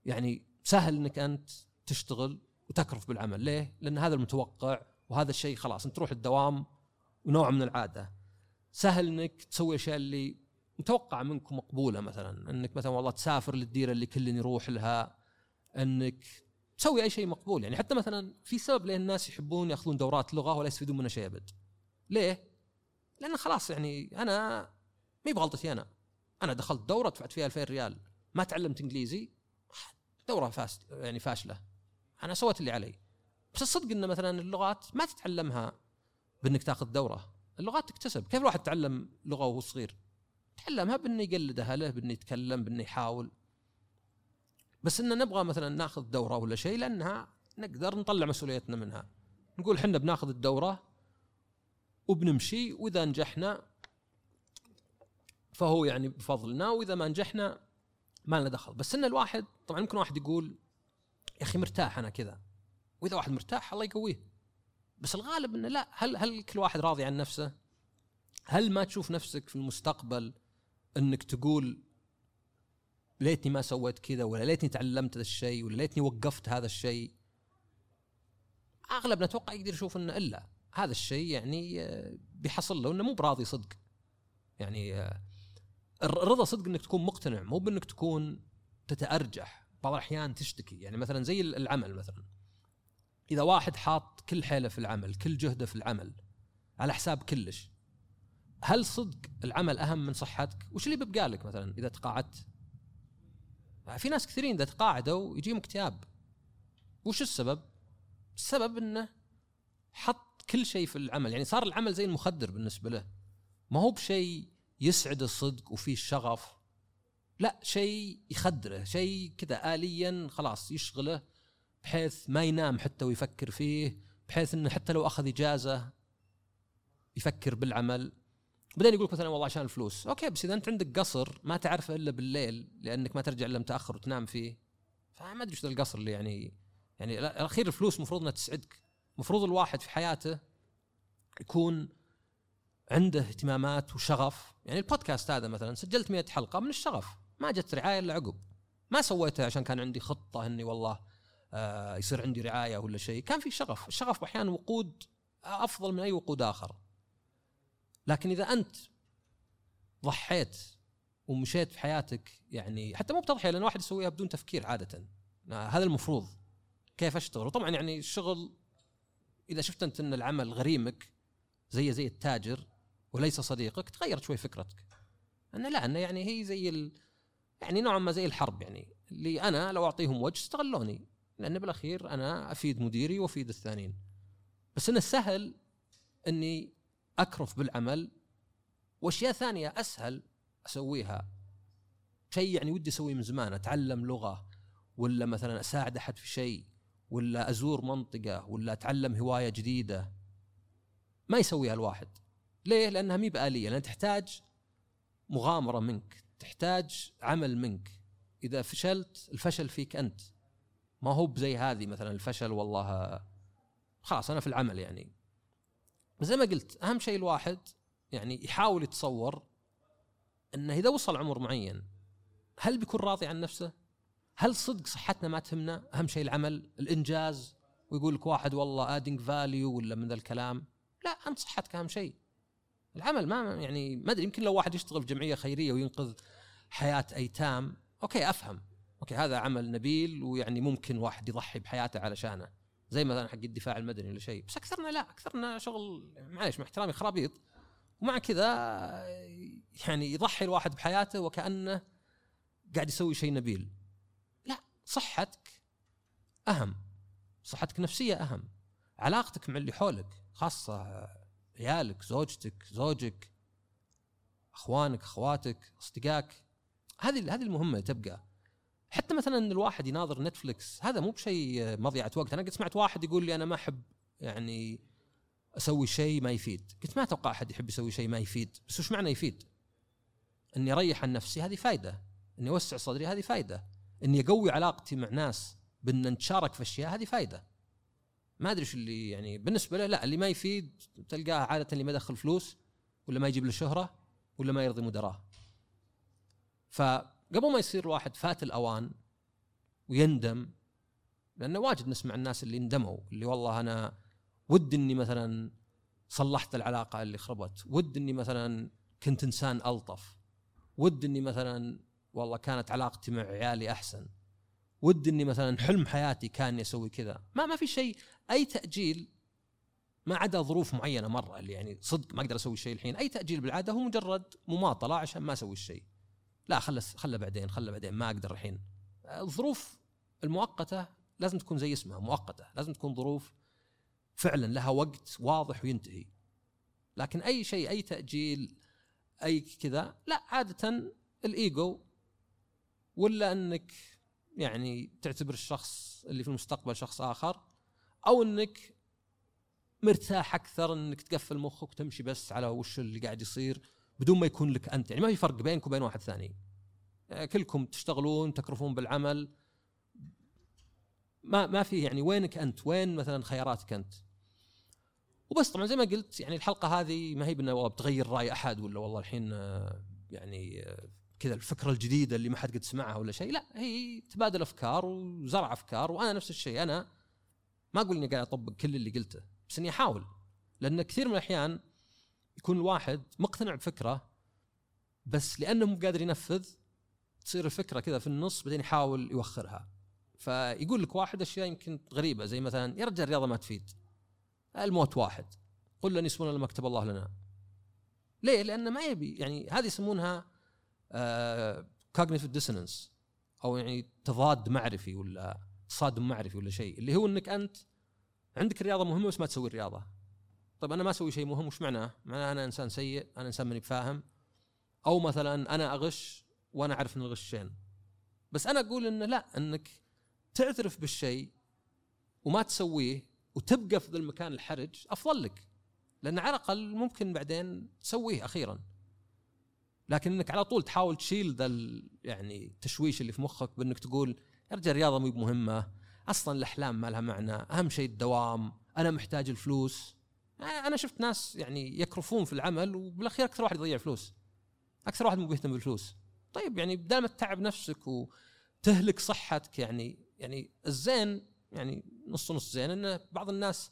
يعني سهل إنك أنت تشتغل وتكرف بالعمل. ليه؟ لأن هذا المتوقع وهذا الشيء خلاص أنت تروح الدوام ونوع من العادة. سهل إنك تسوي الاشياء اللي متوقع منك ومقبولة مثلا. إنك مثلا والله تسافر للديرة اللي كل يروح لها. إنك تسوي أي شيء مقبول. يعني حتى مثلا في سبب ليه الناس يحبون يأخذون دورات لغة ولا يستفيدون منها شيء أبد. ليه؟ لأن خلاص يعني أنا مي بغلطتي أنا. أنا دخلت دورة دفعت فيها 2000 ريال. ما تعلمت إنجليزي. دورة فاس يعني فاشلة. أنا سويت اللي علي. بس الصدق إن مثلا اللغات ما تتعلمها بإنك تاخذ دورة. اللغات تكتسب. كيف الواحد تعلم لغة وهو صغير؟ تعلمها بإنه يقلد اهله بإنه يتكلم بإنه يحاول. بس إن نبغى مثلا ناخذ دورة ولا شيء لأنها نقدر نطلع مسؤوليتنا منها. نقول إحنا بناخذ الدورة وبنمشي وإذا نجحنا فهو يعني بفضلنا وإذا ما نجحنا ما لنا دخل. بس إن الواحد طبعا ممكن واحد يقول يا أخي مرتاح أنا كذا. وإذا واحد مرتاح الله يقويه. بس الغالب إنه لا. هل هل كل واحد راضي عن نفسه؟ هل ما تشوف نفسك في المستقبل إنك تقول ليتني ما سويت كذا ولا ليتني تعلمت هذا الشيء ولا ليتني وقفت هذا الشيء اغلبنا أتوقع يقدر يشوف إنه إلا. هذا الشيء يعني آه، بيحصل له إنه مو براضي صدق. يعني آه، الرضا صدق إنك تكون مقتنع مو بإنك تكون تتأرجح. بعض الأحيان تشتكي. يعني مثلا زي العمل مثلا. إذا واحد حاط كل حيله في العمل كل جهده في العمل على حساب كلش هل صدق العمل أهم من صحتك؟ وش اللي بيبقى لك مثلا إذا تقاعدت؟ في ناس كثيرين إذا تقاعدوا يجيهم اكتئاب. وش السبب؟ السبب إنه حط كل شيء في العمل. يعني صار العمل زي المخدر بالنسبة له. ما هو بشيء يسعد الصدق وفيه الشغف. لا شيء يخدره شيء كذا آليا خلاص يشغله بحيث ما ينام حتى ويفكر فيه بحيث إنه حتى لو أخذ إجازة يفكر بالعمل. بعدين يقول لك مثلا والله عشان الفلوس. okay بس إذا أنت عندك قصر ما تعرفه إلا بالليل لأنك ما ترجع إلا متأخر وتنام فيه. فما أدري ذا القصر اللي يعني يعني الأخير الفلوس المفروض إنها تسعدك. المفروض الواحد في حياته يكون عنده اهتمامات وشغف. يعني البودكاست هذا مثلا سجلت 100 حلقة من الشغف ما جت رعاية إلا عقب. ما سويتها عشان كان عندي خطة إني والله آه يصير عندي رعاية ولا شيء. كان في شغف. الشغف أحيانا وقود أفضل من أي وقود آخر. لكن إذا أنت ضحيت ومشيت في حياتك يعني حتى مو بتضحية لأن واحد يسويها بدون تفكير عادة. هذا المفروض. كيف أشتغل؟ وطبعا يعني الشغل إذا شفت أنت إن العمل غريمك زي زي التاجر وليس صديقك تغيرت شوي فكرتك. انه لا انه يعني هي زي ال... يعني نوعا ما زي الحرب يعني. اللي أنا لو أعطيهم وجه استغلوني لأن بالأخير أنا أفيد مديري وأفيد الثانيين. بس انه سهل إني أكرف بالعمل وأشياء ثانية أسهل أسويها. شيء يعني ودي أسويه من زمان أتعلم لغة ولا مثلا أساعد أحد في شيء ولا أزور منطقة ولا أتعلم هواية جديدة. ما يسويها الواحد. ليه؟ لأنها مي بآلية لأن تحتاج مغامرة منك تحتاج عمل منك إذا فشلت الفشل فيك أنت ما هو بزي هذه مثلا الفشل والله خلاص أنا في العمل يعني زي ما قلت أهم شيء الواحد يعني يحاول يتصور إنه إذا وصل عمر معين هل بيكون راضي عن نفسه؟ هل صدق صحتنا ما تهمنا؟ أهم شيء العمل، الإنجاز ويقول لك واحد والله adding value ولا من ذا الكلام، لا انت صحتك أهم شيء. العمل ما يعني ما أدري يمكن لو واحد يشتغل في جمعية خيرية وينقذ حياة ايتام، okay أفهم، okay هذا عمل نبيل ويعني ممكن واحد يضحي بحياته علشانه. زي مثلا حق الدفاع المدني ولا شيء، بس أكثرنا لا، أكثرنا شغل معليش مع احترامي خرابيط. ومع كذا يعني يضحي الواحد بحياته وكأنه قاعد يسوي شيء نبيل. لا صحتك أهم. صحتك النفسيه أهم. علاقتك مع اللي حولك خاصة عيالك زوجتك زوجك أخوانك أخواتك أصدقائك. هذه هذه المهمة تبقى. حتى مثلا ان الواحد يناظر نتفلكس هذا مو بشيء مضيعه وقت. أنا قد سمعت واحد يقول لي أنا ما أحب يعني أسوي شيء ما يفيد. قلت ما أتوقع أحد يحب يسوي شيء ما يفيد. بس وش معنى يفيد؟ إني أريح عن نفسي هذه فائده إني أوسع صدري هذه فائده إني أقوي علاقتي مع ناس بإن نتشارك في أشياء هذه فائده ما أدري إيش اللي يعني بالنسبة له لا اللي ما يفيد تلقاه عادة اللي ما يدخل فلوس ولا ما يجيب له شهرة ولا ما يرضي مدراه فقبل ما يصير الواحد فات الأوان ويندم لأنه واجد نسمع الناس اللي ندموا اللي والله أنا ود إني مثلا صلحت العلاقة اللي خربت ود إني مثلا كنت إنسان ألطف ود إني مثلا والله كانت علاقتي مع عيالي أحسن. ود إني مثلا حلم حياتي كان أسوي كذا. ما ما في شيء. أي تأجيل ما عدا ظروف معينة مرة اللي يعني صدق ما أقدر أسوي الشيء الحين. أي تأجيل بالعادة هو مجرد مماطلة عشان ما أسوي الشيء. لا خله خله بعدين خله بعدين ما أقدر الحين. الظروف المؤقتة لازم تكون زي اسمها مؤقتة. لازم تكون ظروف فعلا لها وقت واضح وينتهي. لكن أي شيء أي تأجيل أي كذا لا عادة الإيجو ولا إنك يعني تعتبر الشخص اللي في المستقبل شخص آخر أو إنك مرتاح أكثر إنك تقفل مخك وتمشي بس على وش اللي قاعد يصير بدون ما يكون لك أنت. يعني ما في فرق بينك وبين واحد ثاني. كلكم تشتغلون تكرفون بالعمل. ما ما في يعني وينك أنت؟ وين مثلا خياراتك أنت؟ وبس طبعا زي ما قلت يعني الحلقة هذه ما هي بانه بتغير رأي أحد ولا والله الحين يعني كذا الفكرة الجديدة اللي ما حد قد سمعها ولا شيء لا هي تبادل أفكار وزرع أفكار وأنا نفس الشيء أنا ما أقول إني قاعد أطبق كل اللي قلته بس إني أحاول لأن كثير من الأحيان يكون الواحد مقتنع بفكرة بس لأنه مو قادر ينفذ تصير الفكرة كذا في النص بعدين يحاول يوخرها. فيقول لك واحد أشياء يمكن غريبة زي مثلا يا رجال الرياضة ما تفيد. الموت واحد. قل لن يسمون لما كتب الله لنا. ليه؟ لأنه ما يبي يعني هذه يسمونها cognitive آه، dissonance أو يعني تضاد معرفي ولا تصادم معرفي ولا شيء اللي هو إنك أنت عندك الرياضه مهمة بس ما تسوي الرياضة. طيب أنا ما أسوي شيء مهم وش معناه؟ معناه أنا إنسان سيء أنا إنسان ماني بفاهم أو مثلا أنا أغش وأنا أعرف ان الغش شين. بس أنا أقول إنه لا إنك تعترف بالشيء وما تسويه وتبقى في ذا المكان الحرج أفضل لك. لأن على الأقل ممكن بعدين تسويه أخيرا. لكن إنك على طول تحاول تشيل ذا يعني التشويش اللي في مخك بإنك تقول يا رجال الرياضة مو بمهمة أصلا الأحلام ما لها معنى أهم شيء الدوام أنا محتاج الفلوس. أنا شفت ناس يعني يكرفون في العمل وبالأخير أكثر واحد يضيع فلوس. أكثر واحد مو بيهتم بالفلوس. طيب يعني بدل ما تتعب نفسك وتهلك صحتك يعني يعني الزين يعني نص نص زين انه بعض الناس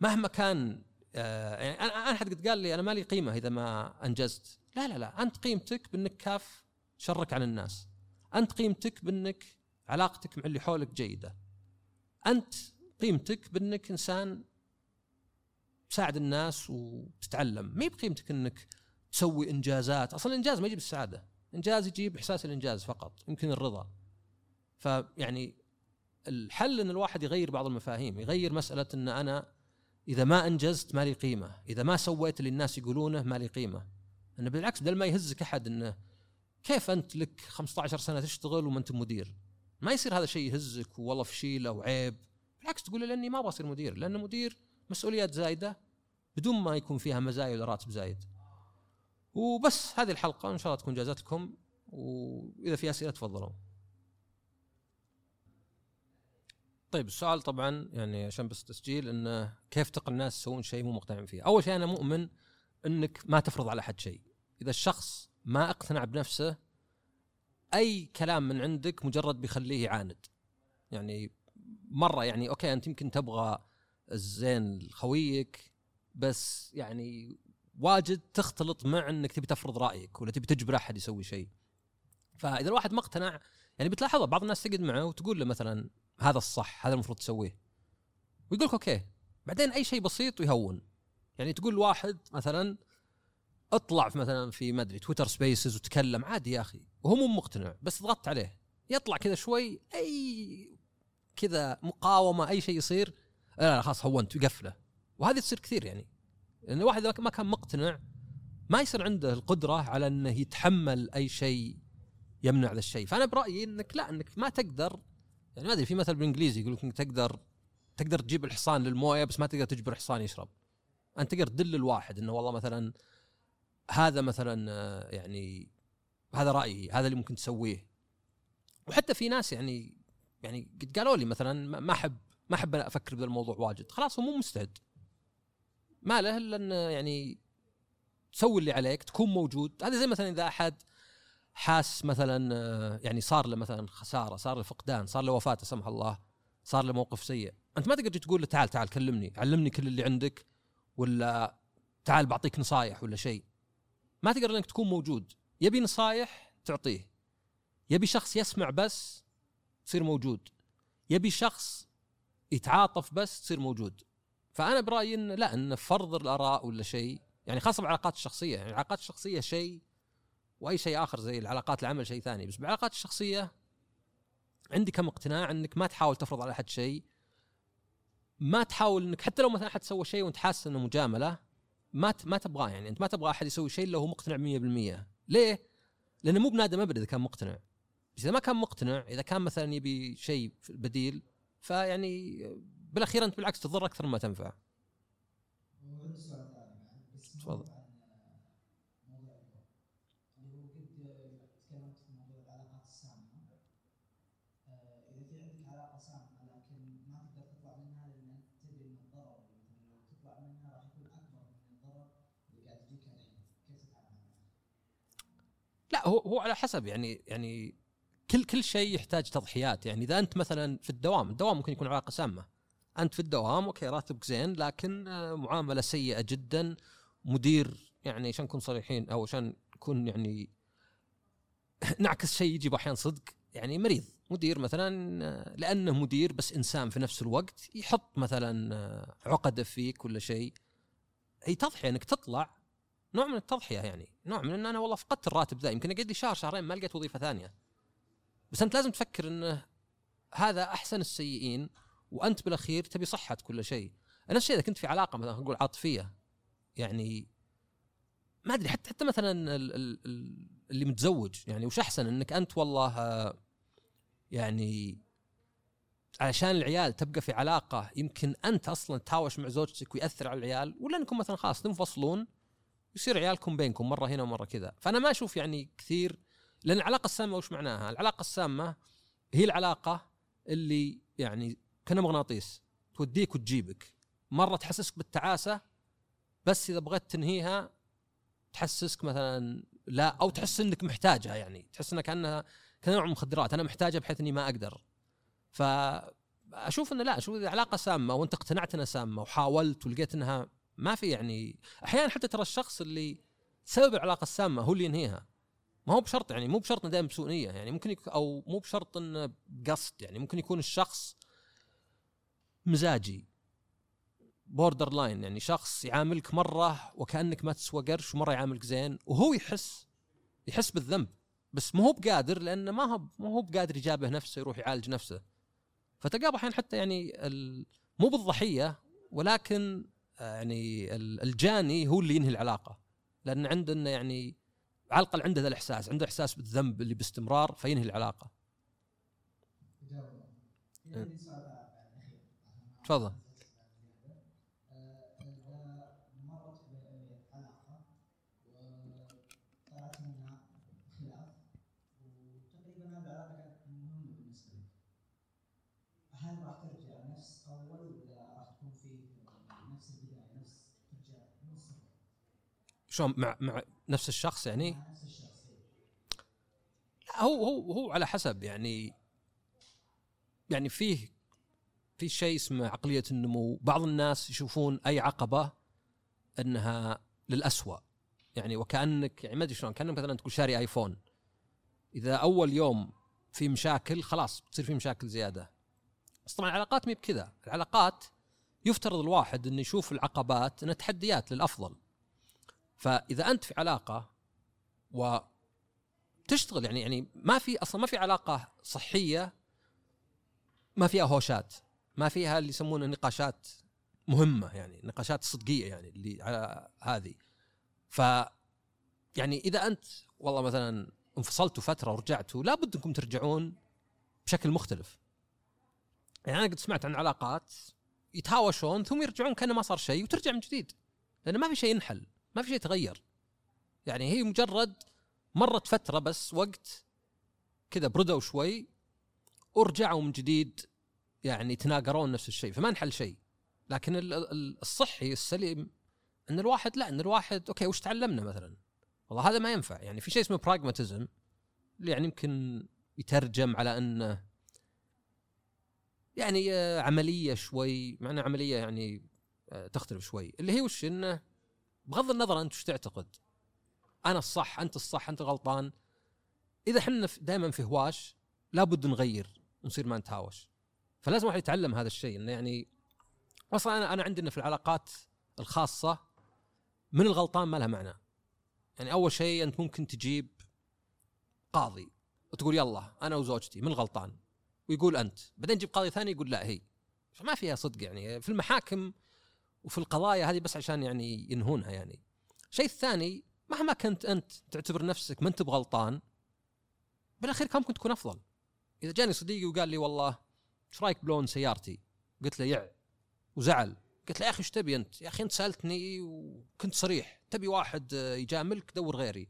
مهما كان آه يعني أنا أنا حد قد قال لي أنا ما لي قيمة إذا ما أنجزت. لا لا لا. أنت قيمتك بأنك كاف شرك عن الناس. أنت قيمتك بأنك علاقتك مع اللي حولك جيدة. أنت قيمتك بأنك إنسان تساعد الناس وتتعلم. ما بقيمتك إنك تسوي إنجازات؟ أصلا الانجاز ما يجيب السعادة. إنجاز يجيب إحساس الإنجاز فقط يمكن الرضا. فيعني الحل إن الواحد يغير بعض المفاهيم يغير مسألة إن أنا إذا ما أنجزت ما لي قيمة إذا ما سويت اللي الناس يقولونه ما لي قيمة. إنه بالعكس بدل ما يهزك أحد إنه كيف أنت لك 15 سنة تشتغل وما أنت مدير؟ ما يصير هذا الشيء يهزك والله فشيله وعيب. بالعكس تقول لأني ما أبغى أصير مدير لأن مدير مسؤوليات زايدة بدون ما يكون فيها مزايا ولا راتب زايد. وبس هذه الحلقة. إن شاء الله تكون جازت لكم وإذا في أسئلة تفضلوا. طيب السؤال طبعا يعني عشان بس تسجيل إنه كيف تقنع الناس يسوون شيء مو مقتنعين فيه؟ أول شيء أنا مؤمن انك ما تفرض على أحد شيء، إذا الشخص ما أقتنع بنفسه أي كلام من عندك مجرد بيخليه يعاند. يعني مرة يعني أوكي أنت يمكن تبغى الزين لخويك بس يعني واجد تختلط مع إنك تبي تفرض رأيك ولا تبي تجبر أحد يسوي شيء. فإذا الواحد ما اقتنع يعني بتلاحظها بعض الناس تقعد معه وتقول له مثلا هذا الصح هذا المفروض تسويه. ويقول لك okay بعدين أي شيء بسيط ويهون. يعني تقول واحد مثلا اطلع في مثلا في ما أدري تويتر Spaces وتكلم عادي يا أخي. وهو مو مقتنع بس ضغطت عليه. يطلع كذا شوي أي كذا مقاومة أي شيء يصير لا لا خلاص هونت ويقفله وهذه تصير كثير يعني. لأن الواحد ما كان مقتنع ما يصير عنده القدرة على إنه يتحمل أي شيء يمنع ذا الشيء. فأنا برأيي إنك لا إنك ما تقدر يعني ما أدري في مثل بالإنجليزي يقول لك إنك تقدر تقدر تجيب الحصان للموية بس ما تقدر تجبر الحصان يشرب. أنت تقدر تدل الواحد إنه والله مثلا هذا مثلا آه، يعني هذا رأيي هذا اللي ممكن تسويه. وحتى في ناس يعني يعني قد قالوا لي مثلا ما أحب ما أحب أفكر بهذا الموضوع واجد. خلاص هو مو مستعد. ما له إلا إنه يعني تسوي اللي عليك تكون موجود. هذا زي مثلا إذا أحد حاس مثلا آه، يعني صار له مثلا خسارة صار له فقدان صار له وفاة لا سمح الله صار له موقف سيء. أنت ما تقدر تقول له تعال تعال كلمني علمني كل اللي عندك. ولا تعال بعطيك نصايح ولا شيء. ما تقدر إنك تكون موجود. يبي نصايح تعطيه. يبي شخص يسمع بس تصير موجود. يبي شخص يتعاطف بس تصير موجود. فأنا برأيي إن لا إن فرض الآراء ولا شيء يعني خاصة بالعلاقات الشخصية. يعني العلاقات الشخصية شيء وأي شيء آخر زي العلاقات العمل شيء ثاني. بس بالعلاقات الشخصية عندي كم اقتناع إنك ما تحاول تفرض على أحد شيء. ما تحاول إنك حتى لو مثلا أحد سوى شيء وأنت حاسس إنه مجاملة ما ما تبغاه يعني أنت ما تبغى أحد يسوي شيء إلا هو مقتنع 100% ليه؟ لأنه مو بنادم ابدا إذا كان مقتنع بس إذا ما كان مقتنع إذا كان مثلا يبي شيء بديل فيعني بالأخير أنت بالعكس تضر أكثر ما تنفع. تفضل. هو هو على حسب يعني يعني كل كل شيء يحتاج تضحيات. يعني إذا أنت مثلا في الدوام الدوام ممكن يكون علاقة سامة. أنت في الدوام okay راتبك زين لكن آه، معاملة سيئة جدا مدير يعني عشان نكون صريحين أو عشان نكون يعني [LAUGHS] نعكس شيء يجي أحيانا صدق يعني مريض. مدير مثلا آه، لأنه مدير بس إنسان في نفس الوقت يحط مثلا آه، عقدة فيك ولا شيء. هي تضحية إنك تطلع نوع من التضحية يعني. نوع من إن أنا والله فقدت الراتب ذا. يمكن اقعد لي شهر شهرين ما لقيت وظيفة ثانية. بس أنت لازم تفكر انه هذا أحسن السيئين وأنت بالأخير تبي صحة كل شيء. نفس الشيء إذا كنت في علاقة مثلا نقول عاطفية يعني ما أدري حتى حتى مثلا ال- ال- ال- اللي متزوج يعني وش أحسن؟ إنك أنت والله يعني علشان العيال تبقى في علاقة يمكن أنت أصلا تهاوش مع زوجتك ويأثر على العيال ولا إنكم مثلا خلاص تنفصلون يصير عيالكم بينكم مرة هنا ومرة كذا. فأنا ما أشوف يعني كثير لأن العلاقة السامة وش معناها؟ العلاقة السامة هي العلاقة اللي يعني كانها مغناطيس توديك وتجيبك. مرة تحسسك بالتعاسة بس إذا بغيت تنهيها تحسسك مثلا لا أو تحس إنك محتاجها يعني. تحس إنها كأنها كنوع من المخدرات أنا محتاجها بحيث إني ما أقدر. فأشوف إنه لا أشوف إذا علاقه سامة وأنت اقتنعت إنها سامة وحاولت ولقيت إنها ما في يعني أحيانا حتى ترى الشخص اللي سبب العلاقة السامة هو اللي ينهيها. ما هو بشرط يعني مو بشرط دائما بسوء نية يعني. ممكن يك أو مو بشرط إنه بقصد يعني. ممكن يكون الشخص مزاجي borderline يعني. شخص يعاملك مرة وكأنك ما تسوى قرش ومرة يعاملك زين وهو يحس يحس بالذنب. بس مو هو بقادر لأنه ما هو مو هو بقادر يجابه نفسه يروح يعالج نفسه. فتلقاه أحيانا حتى يعني مو بالضحية ولكن يعني ال- الجاني هو اللي ينهي العلاقة. لأن عندنا يعني على الأقل عنده ذا الإحساس عنده إحساس بالذنب اللي باستمرار فينهي العلاقة. تفضل إذا مرت بعلاقة وطلعت منها خلاف وتقريبا هذه العلاقة كانت مهمة بالنسبة لك هل راح ترجع نفس أول ولا راح تكون في نفس البداية نفس ترجع من الصفر شلون مع مع نفس الشخص يعني؟ لا هو هو هو على حسب يعني. يعني فيه في شيء اسمه عقلية النمو. بعض الناس يشوفون أي عقبة أنها للأسوأ. يعني وكانك يعني ما أدري شلون كأنك مثلا تقول شاري آيفون. إذا أول يوم في مشاكل خلاص بتصير في مشاكل زيادة. بس طبعا العلاقات مي بكذا. العلاقات يفترض الواحد إنه يشوف العقبات إنها تحديات للأفضل. فإذا أنت في علاقة و تشتغل يعني يعني ما في أصلا ما في علاقة صحية ما فيها هوشات ما فيها اللي يسمونه نقاشات مهمة يعني نقاشات صدقية يعني اللي على هذه. ف يعني إذا أنت والله مثلا انفصلتوا فترة ورجعتوا لابد أنكم ترجعون بشكل مختلف. يعني أنا قد سمعت عن علاقات يتهاوشون ثم يرجعون كأنه ما صار شيء وترجع من جديد لأنه ما في شيء ينحل. ما في شيء يتغير. يعني هي مجرد مرت فترة بس وقت كذا بردوا شوي ورجعوا من جديد يعني تناقرون نفس الشيء. فما انحل شيء. لكن ال- ال- الصحي السليم إن الواحد لا إن الواحد أوكي وش تعلمنا مثلا؟ والله هذا ما ينفع. يعني في شيء اسمه براغماتيزم يعني يمكن يترجم على إنه يعني آه، عملية شوي مع انها عملية يعني آه، تختلف شوي. اللي هي وش؟ إنه بغض النظر أنت وش تعتقد. أنا الصح أنت الصح أنت غلطان. إذا إحنا دائما في هواش لابد نغير ونصير ما نتهاوش. فلازم واحد يتعلم هذا الشيء. إنه يعني أصلا أنا أنا عندي إنه في العلاقات الخاصة من الغلطان ما لها معنى. يعني أول شيء أنت ممكن تجيب قاضي. وتقول يلا أنا وزوجتي من الغلطان. ويقول أنت. بعدين تجيب قاضي ثاني يقول لا هي. فما فيها صدق يعني. في المحاكم وفي القضايا هذه بس عشان يعني ينهونها يعني. الشيء الثاني مهما كنت أنت تعتبر نفسك ما أنت بغلطان بالأخير كان ممكن تكون أفضل. إذا جاني صديقي وقال لي والله إيش رأيك بلون سيارتي؟ قلت له يع. وزعل. قلت له يا أخي إيش تبي أنت؟ يا أخي أنت سألتني وكنت صريح. تبي واحد يجاملك؟ دور غيري.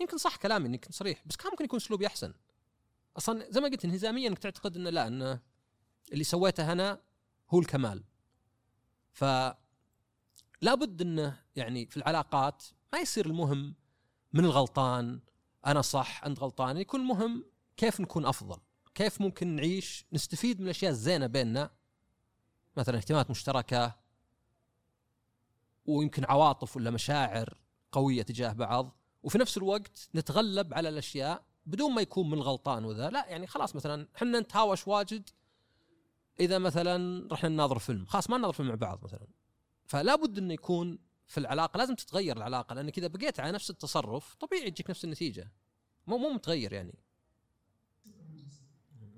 يمكن صح كلامي إني كنت صريح بس كان ممكن يكون أسلوبي أحسن. أصلا زي ما قلت انهزاميا انك تعتقد إنه لا إنه اللي سويته أنا هو الكمال. ف لابد إنه يعني في العلاقات ما يصير المهم من الغلطان أنا صح أنت غلطان يكون المهم كيف نكون أفضل كيف ممكن نعيش نستفيد من الاشياء الزينه بيننا مثلا اهتمامات مشتركة ويمكن عواطف ولا مشاعر قوية تجاه بعض وفي نفس الوقت نتغلب على الأشياء بدون ما يكون من الغلطان وذا لا يعني خلاص مثلا إحنا نتهاوش واجد إذا مثلا رحنا نناظر فيلم خلاص ما نناظر فيلم مع بعض مثلا. فلا بد إنه يكون في العلاقة لازم تتغير العلاقة لانك اذا بقيت على نفس التصرف طبيعي تجيك نفس النتيجة. مو مو متغير يعني.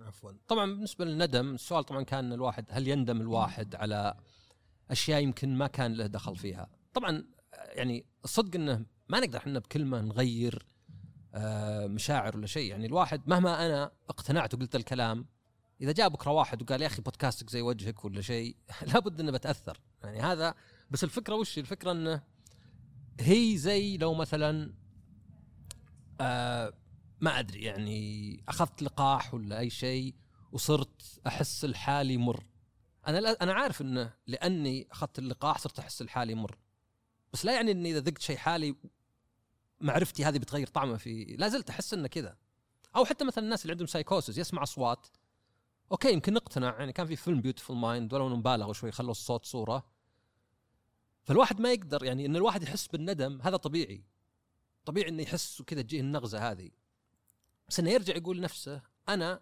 عفوا. طبعا بالنسبة للندم السؤال طبعا كان الواحد هل يندم الواحد على أشياء يمكن ما كان له دخل فيها؟ طبعا يعني الصدق إنه ما نقدر إحنا بكلمة نغير آه، مشاعر ولا شيء. يعني الواحد مهما أنا اقتنعت وقلت الكلام إذا جاء بكرة واحد وقال يا أخي بودكاستك زي وجهك ولا شيء [LAUGHS] لابد إنه بتأثر. يعني هذا بس الفكرة وش الفكرة إنه هي زي لو مثلا آه ما أدري يعني أخذت لقاح ولا أي شيء وصرت أحس الحالي مر أنا لا أنا عارف إنه لأني أخذت اللقاح صرت أحس الحالي مر بس لا يعني إني إذا ذقت شيء حالي معرفتي هذه بتغير طعمه في لا زلت أحس إنه كذا. أو حتى مثلا الناس اللي عندهم سايكوسس يسمع أصوات okay يمكن نقتنع. يعني كان في فيلم Beautiful Mind ولو انهم بالغوا شوي خلوا الصوت صورة. فالواحد ما يقدر يعني إن الواحد يحس بالندم هذا طبيعي. طبيعي إنه يحس وكذا تجيه النغزة هذه. بس إنه يرجع يقول لنفسه أنا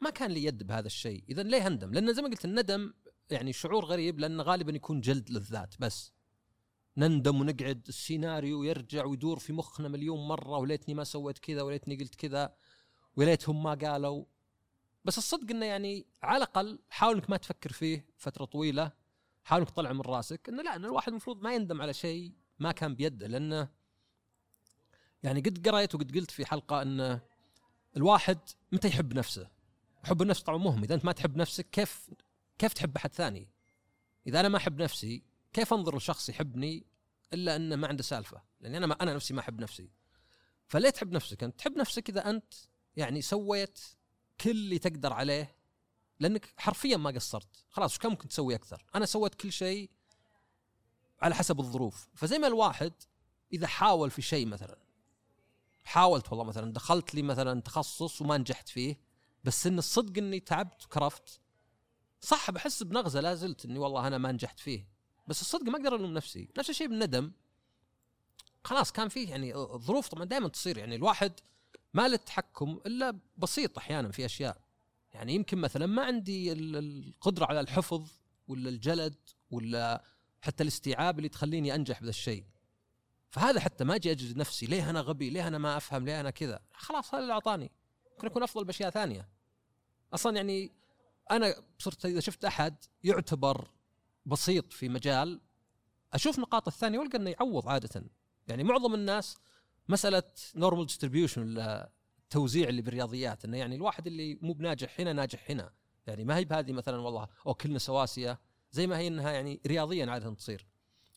ما كان لي يد بهذا الشيء. اذا ليه أندم؟ لأن زي ما قلت الندم يعني شعور غريب لأنه غالبا يكون جلد للذات بس. نندم ونقعد السيناريو يرجع ويدور في مخنا مليون مرة وليتني ما سويت كذا وليتني قلت كذا وليتهم ما قالوا. بس الصدق إنه يعني على الأقل حاول إنك ما تفكر فيه فترة طويلة حاول إنك تطلع من راسك إنه لا ان الواحد المفروض ما يندم على شيء ما كان بيده لأنه يعني قد قريت وقد قلت في حلقة انه الواحد متى يحب نفسه؟ حب النفس طبعا مهم إذا أنت ما تحب نفسك كيف كيف تحب أحد ثاني؟ إذا أنا ما أحب نفسي كيف أنظر لشخص يحبني إلا إنه ما عنده سالفة؟ لأني أنا ما أنا نفسي ما أحب نفسي. فليه تحب نفسك؟ انت تحب نفسك إذا أنت يعني سويت كل اللي تقدر عليه لأنك حرفيا ما قصرت. خلاص كان ممكن تسوي أكثر؟ أنا سويت كل شيء على حسب الظروف. فزي ما الواحد إذا حاول في شيء مثلا حاولت والله مثلا دخلت لي مثلا تخصص وما نجحت فيه بس إن الصدق إني تعبت وكرفت صح بحس بنغزة لا زلت إني والله أنا ما نجحت فيه. بس الصدق ما أقدر ألوم نفسي. نفس الشيء بالندم. خلاص كان فيه يعني الظروف طبعا دائما تصير. يعني الواحد ما له تحكم إلا بسيط أحيانا في أشياء. يعني يمكن مثلا ما عندي القدرة على الحفظ ولا الجلد ولا حتى الاستيعاب اللي تخليني أنجح بهذا الشيء. فهذا حتى ما أجي اجلد نفسي ليه أنا غبي؟ ليه أنا ما أفهم؟ ليه أنا كذا؟ خلاص هذا اللي أعطاني. ممكن أكون أفضل بأشياء ثانية. أصلا يعني أنا صرت إذا شفت أحد يعتبر بسيط في مجال أشوف نقاط الثانية وألقى إنه يعوض عادة. يعني معظم الناس مسألة normal distribution ولا التوزيع اللي بالرياضيات إنه يعني الواحد اللي مو بناجح هنا ناجح هنا. يعني ما هي بهذه مثلا والله أو كلنا سواسية زي ما هي إنها يعني رياضيا عاده تصير.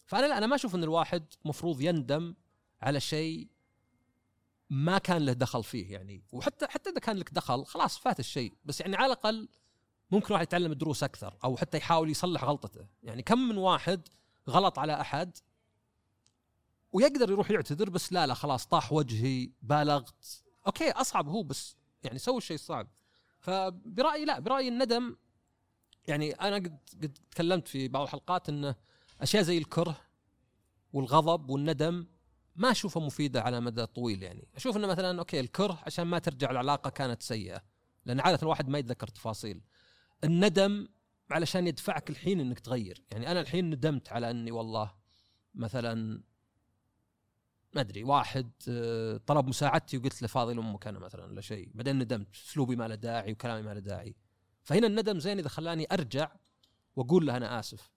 فأنا لا أنا ما أشوف إن الواحد مفروض يندم على شيء ما كان له دخل فيه يعني. وحتى حتى إذا كان لك دخل خلاص فات الشيء. بس يعني على الأقل ممكن واحد يتعلم دروس أكثر أو حتى يحاول يصلح غلطته. يعني كم من واحد غلط على أحد ويقدر يروح يعتذر بس لا لا خلاص طاح وجهي بالغت. okay أصعب هو بس يعني سوي الشيء الصعب فبرأيي لا برأيي الندم يعني أنا قد قد تكلمت في بعض الحلقات إنه أشياء زي الكره والغضب والندم ما أشوفها مفيدة على مدى طويل يعني. أشوف إنه مثلا okay الكره عشان ما ترجع العلاقه كانت سيئة لأن عادة الواحد ما يتذكر تفاصيل. الندم علشان يدفعك الحين إنك تغير. يعني أنا الحين ندمت على إني والله مثلا ما أدري واحد آه، طلب مساعدتي وقلت له فاضي لامك أنا مثلا ولا شيء. بعدين ندمت أسلوبي ما له داعي وكلامي ما له داعي. فهنا الندم زين إذا خلاني أرجع وأقول له أنا آسف.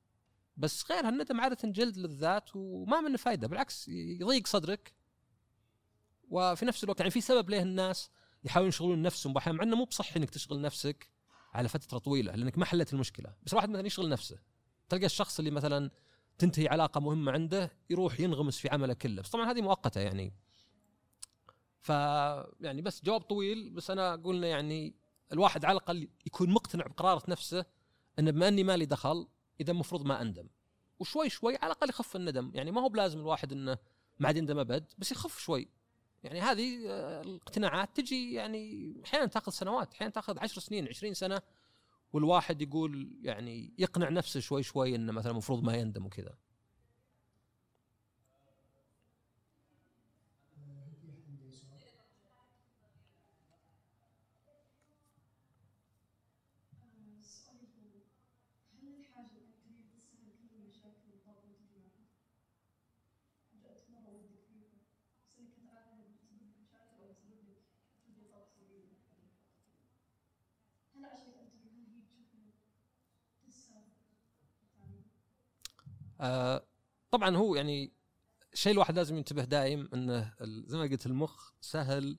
بس غير الندم عادة جلد للذات وما منه فائده بالعكس يضيق صدرك. وفي نفس الوقت يعني في سبب ليه الناس يحاولون يشغلون نفسهم باحيانا مع إنه مو بصحي إنك تشغل نفسك على فترة طويلة لأنك ما حلت المشكلة. بس واحد مثلا يشغل نفسه. تلقى الشخص اللي مثلا تنتهي علاقة مهمة عنده يروح ينغمس في عمله كله. بس طبعا هذه مؤقتة يعني. ف يعني بس جواب طويل بس أنا أقول يعني الواحد على الأقل يكون مقتنع بقرارة نفسه إنه بما إني مالي دخل إذا المفروض ما أندم. وشوي شوي على الأقل يخف الندم. يعني ما هو بلازم الواحد إنه ما عاد يندم أبد بس يخف شوي. يعني هذه آه، الإقتناعات تجي يعني أحيانا تأخذ سنوات أحيانا تأخذ عشر سنين عشرين سنة. والواحد يقول يعني يقنع نفسه شوي شوي إنه مثلا المفروض ما يندم وكذا. هلا أشوف طبعا هو يعني الشيء الواحد لازم ينتبه دايم إنه زي ما قلت المخ سهل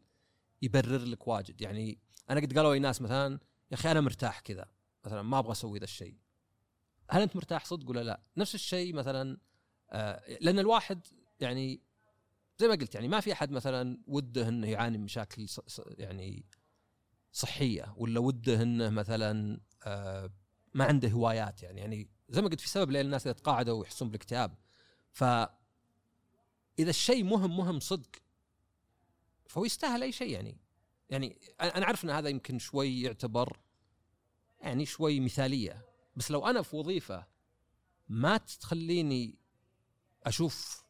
يبرر لك واجد. يعني أنا قد قالوا لي ناس مثلا يا أخي أنا مرتاح كذا مثلا ما أبغى أسوي ذا الشيء. هل أنت مرتاح صدق ولا لا؟ نفس الشيء مثلا آه لأن الواحد يعني زي ما قلت يعني ما في أحد مثلا وده إنه يعاني من مشاكل يعني صحية ولا وده إنه مثلا آه ما عنده هوايات يعني. يعني زي ما قلت في سبب ليه الناس يتقاعدوا ويحسون بالاكتئاب. ف اذا الشيء مهم مهم صدق فهو يستاهل أي شيء يعني. يعني أنا أنا عارف إن هذا يمكن شوي يعتبر يعني شوي مثالية. بس لو أنا في وظيفة ما تخليني أشوف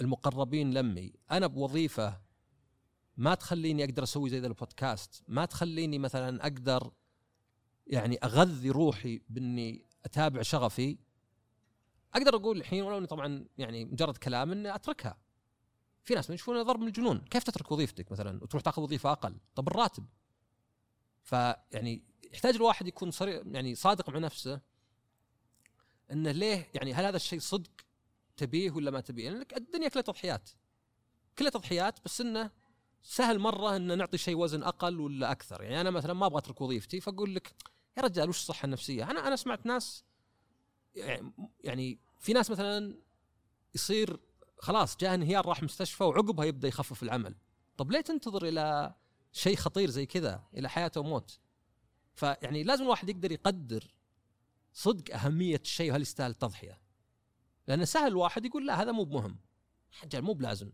المقربين لمي أنا بوظيفة ما تخليني أقدر أسوي زي ذا البودكاست ما تخليني مثلا أقدر يعني أغذي روحي بإني أتابع شغفي. أقدر أقول الحين ولو إني طبعا يعني مجرد كلام إني أتركها. في ناس يشوفونها ضرب من الجنون. كيف تترك وظيفتك مثلا؟ وتروح تأخذ وظيفة أقل. طب الراتب. فيعني يحتاج الواحد يكون صريح يعني صادق مع نفسه إنه ليه يعني هل هذا الشيء صدق تبيه ولا ما تبيه؟ لأن الدنيا كلها تضحيات. كلها تضحيات بس إنه سهل مرة ان نعطي شيء وزن أقل ولا أكثر. يعني أنا مثلا ما أبغى أترك وظيفتي فأقول لك يا رجال وش الصحة النفسية؟ أنا أنا سمعت ناس يعني في ناس مثلا يصير خلاص جاء انهيار راح مستشفى وعقبها يبدأ يخفف العمل. طب ليه تنتظر إلى شيء خطير زي كذا إلى حياه وموت؟ فيعني لازم الواحد يقدر يقدر صدق أهمية الشيء وهل يستاهل التضحية. لأن سهل الواحد يقول لا هذا مو بمهم. رجال مو بلازم.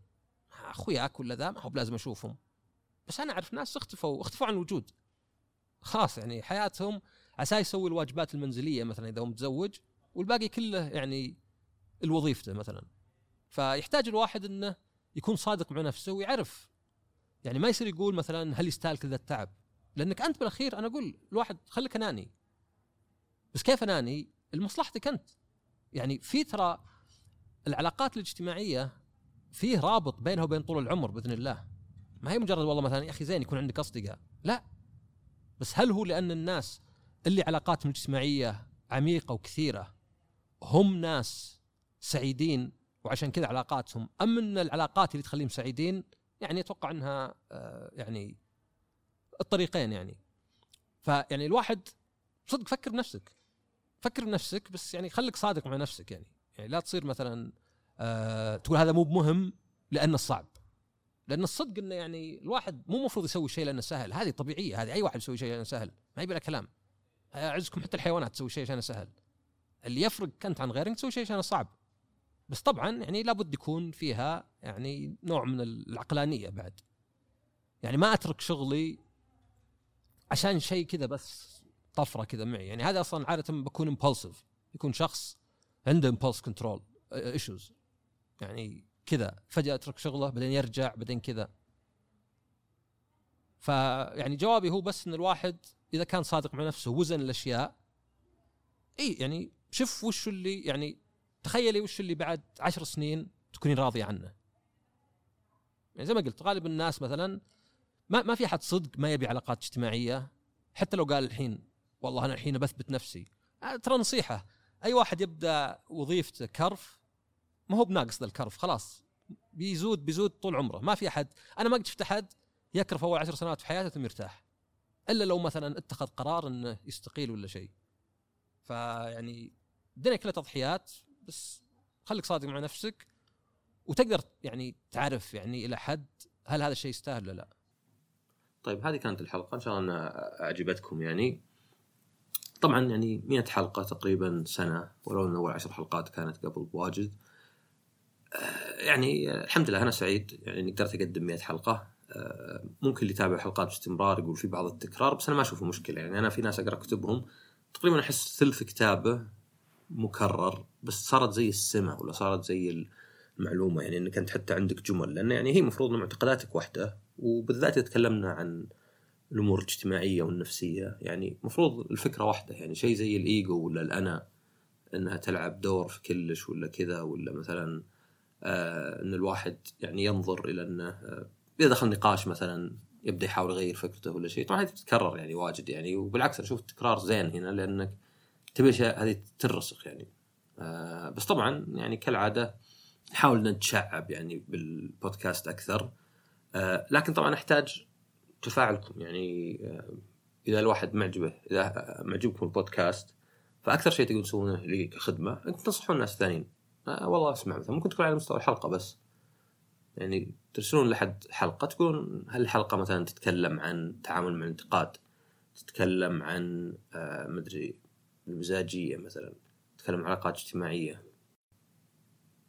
اخوياك ولا ذا ما هو بلازم أشوفهم. بس أنا أعرف ناس اختفوا اختفوا عن الوجود. خلاص يعني حياتهم عسى يسوي الواجبات المنزلية مثلا إذا هو متزوج والباقي كله يعني الوظيفته مثلا. فيحتاج الواحد إنه يكون صادق مع نفسه ويعرف يعني ما يصير يقول مثلا هل يستاهل كذا التعب؟ لأنك أنت بالأخير أنا أقول الواحد خليك أناني. بس كيف أناني؟ لمصلحتك أنت. يعني في ترى العلاقات الاجتماعية فيه رابط بينها وبين طول العمر بإذن الله. ما هي مجرد والله مثلا يا أخي زين يكون عندك أصدقاء. لا. بس هل هو لأن الناس اللي علاقاتهم الاجتماعية عميقة وكثيرة هم ناس سعيدين وعشان كذا علاقاتهم أم إن العلاقات اللي تخليهم سعيدين يعني أتوقع إنها آه، يعني الطريقين يعني. فيعني الواحد صدق فكر بنفسك فكر بنفسك بس يعني خليك صادق مع نفسك يعني. يعني لا تصير مثلا آه تقول هذا مو بمهم لأنه صعب. لأن الصدق إنه يعني الواحد مو المفروض يسوي شيء لأنه سهل. هذه طبيعية. هذه أي واحد يسوي شيء لأنه سهل. ما يبي كلام. أعزكم حتى الحيوانات تسوي شيء عشان سهل. اللي يفرق انت عن غيرك تسوي شيء عشان صعب. بس طبعا يعني لابد يكون فيها يعني نوع من العقلانية بعد. يعني ما أترك شغلي عشان شيء كذا بس طفرة كذا معي. يعني هذا أصلا عادة بكون impulsive يكون شخص عنده impulse control issues يعني كذا فجأة أترك شغله بعدين يرجع بعدين كذا. فيعني جوابي هو بس إن الواحد إذا كان صادق مع نفسه وزن الأشياء إي يعني شوف وش اللي يعني تخيلي وش اللي بعد عشر سنين تكونين راضيه عنه. يعني زي ما قلت غالب الناس مثلا ما ما في أحد صدق ما يبي علاقات اجتماعية. حتى لو قال الحين والله أنا الحين بثبت نفسي. آه، ترى نصيحة. أي واحد يبدأ وظيفته كرف ما هو بناقص ذا الكرف خلاص. بيزود بيزود طول عمره. ما في أحد أنا ما قد شفت أحد يكرف أول عشر سنوات في حياته ثم يرتاح إلا لو مثلا اتخذ قرار إنه يستقيل ولا شيء. فيعني الدنيا كلها تضحيات بس خليك صادق مع نفسك وتقدر يعني تعرف يعني إلى حد هل هذا الشيء يستاهل ولا لا. طيب هذه كانت الحلقة. إن شاء الله انها أعجبتكم يعني. طبعا يعني 100 حلقة تقريبا سنة ولو إن أول عشر حلقات كانت قبل بواجد يعني الحمد لله أنا سعيد يعني إني قدرت أقدم 100 حلقة. آه، ممكن اللي يتابع الحلقات باستمرار يقول في بعض التكرار بس أنا ما أشوفه مشكلة. يعني أنا في ناس أقرأ كتبهم تقريبا أحس ثلث كتابه مكرر بس صارت زي السمع ولا صارت زي المعلومة. يعني إنك أنت حتى عندك جمل لأن يعني هي المفروض إن معتقداتك واحدة وبالذات إذا تكلمنا عن الأمور الاجتماعية والنفسية. يعني المفروض الفكرة واحدة يعني شيء زي الإيجو ولا الأنا إنها تلعب دور في كلش ولا كذا ولا مثلا إن الواحد يعني ينظر إلى إنه آه إذا دخل نقاش مثلا يبدأ يحاول يغير فكرته ولا شيء طبعا هذه تتكرر يعني واجد يعني. وبالعكس أشوف التكرار زين هنا لأنك تبي اشياء هذه ترسخ يعني. آه بس طبعا يعني كالعادة نحاول نتشعب يعني بالبودكاست أكثر. آه لكن طبعا نحتاج تفاعلكم يعني آه إذا الواحد معجبه إذا معجبكم البودكاست فأكثر شيء تقدرون تسوونه لي كخدمة إنكم تنصحون الناس الثانيين آه والله أسمع مثلا. ممكن تكون على مستوى الحلقة بس. يعني ترسلون لحد حلقة تقولون هل الحلقة مثلا تتكلم عن التعامل مع الانتقاد تتكلم عن آه مدري المزاجية مثلا تتكلم عن علاقات اجتماعية.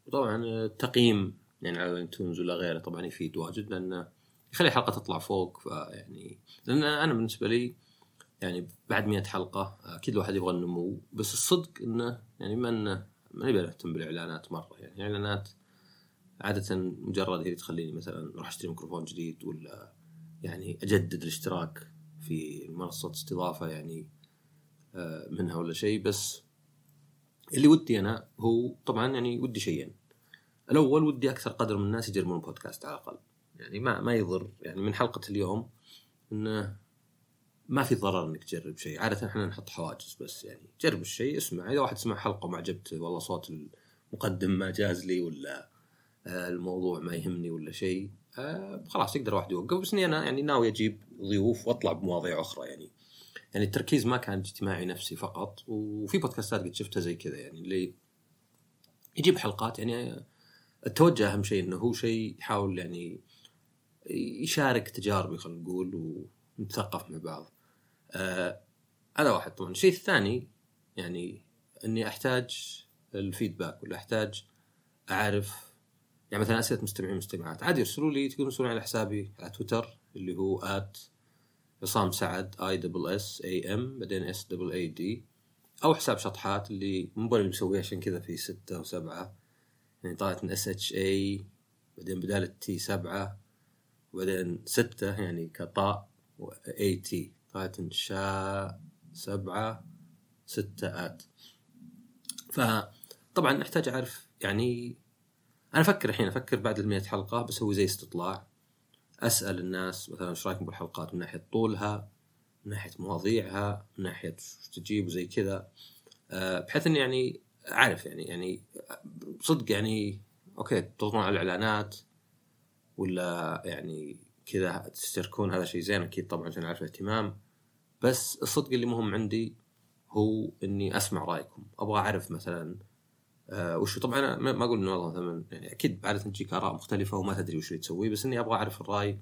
وطبعا التقييم يعني على الانتونز ولا غيره طبعا يفيد واجد لأنه يخلي الحلقة تطلع فوق فيعني لأن أنا بالنسبة لي يعني بعد 100 حلقة أكيد الواحد يبغى النمو. بس الصدق إنه يعني ما انه ما نبي نهتم بالإعلانات مرة. يعني الاعلانات عادة مجرد هي تخليني مثلا أروح أشتري ميكروفون جديد ولا يعني أجدد الاشتراك في منصة استضافة يعني آه، منها ولا شيء. بس اللي ودي أنا هو طبعا يعني ودي شيئين الأول ودي أكثر قدر من الناس يجربون بودكاست على الأقل. يعني ما ما يضر. يعني من حلقة اليوم إنه ما في ضرر إنك تجرب شيء. عادة إحنا نحط حواجز بس يعني. جرب الشيء اسمع. إذا واحد سمع حلقة وما عجبته والله صوت المقدم ما جاز لي ولا آه، الموضوع ما يهمني ولا شيء آه، خلاص يقدر واحد يوقف. بس إني أنا يعني ناوي أجيب ضيوف وأطلع بمواضيع أخرى يعني. يعني التركيز ما كان اجتماعي نفسي فقط وفي بودكاستات قد شفتها زي كذا يعني. اللي يجيب حلقات يعني التوجه أهم شيء إنه هو شيء يحاول يعني يشارك تجاربي خلينا نقول ونتثقف مع بعض. آه هذا واحد طبعا الشيء الثاني يعني إني أحتاج ال feedback ولا أحتاج أعرف يعني مثلا أسئلة مستمعين مستمعات عادي يرسلوا لي تقدرون ترسلون على حسابي على تويتر اللي هو at عصام سعد E double S A M بعدين S double A D أو حساب شطحات اللي مو اللي مسويه عشان كذا في ستة وسبعة يعني طلعت من اس اتش اي بعدين بدال التي سبعة وبعدين ستة يعني كطاء اي تي من شا سبعة ستة آت. فطبعا نحتاج أعرف يعني أنا أفكر الحين أفكر بعد ال حلقة بسوي زي استطلاع. أسأل الناس مثلا إيش رأيكم بالحلقات من ناحية طولها من ناحية مواضيعها من ناحية إيش تجيب وزي كذا. آه، بحيث إني يعني أعرف يعني يعني صدق يعني أوكي تضغطون على الإعلانات ولا يعني كذا تشتركون هذا شيء زين أكيد طبعا عشان أعرف الاهتمام. بس الصدق اللي مهم عندي هو إني أسمع رأيكم. أبغى أعرف مثلا آه وش طبعا أنا ما أقول إنه والله مثلا يعني أكيد عاده تجيك آراء مختلفة وما تدري وش اللي تسويه بس إني أبغى أعرف الرأي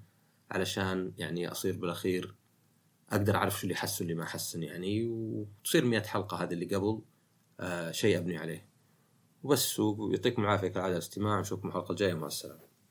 علشان يعني أصير بالأخير أقدر أعرف شو اللي حس واللي ما حسن يعني وتصير 100 حلقة هذه اللي قبل آه شيء أبني عليه. وبس ويعطيكم العافية كالعادة الاستماع نشوفكم الحلقة الجاية مع السلامة.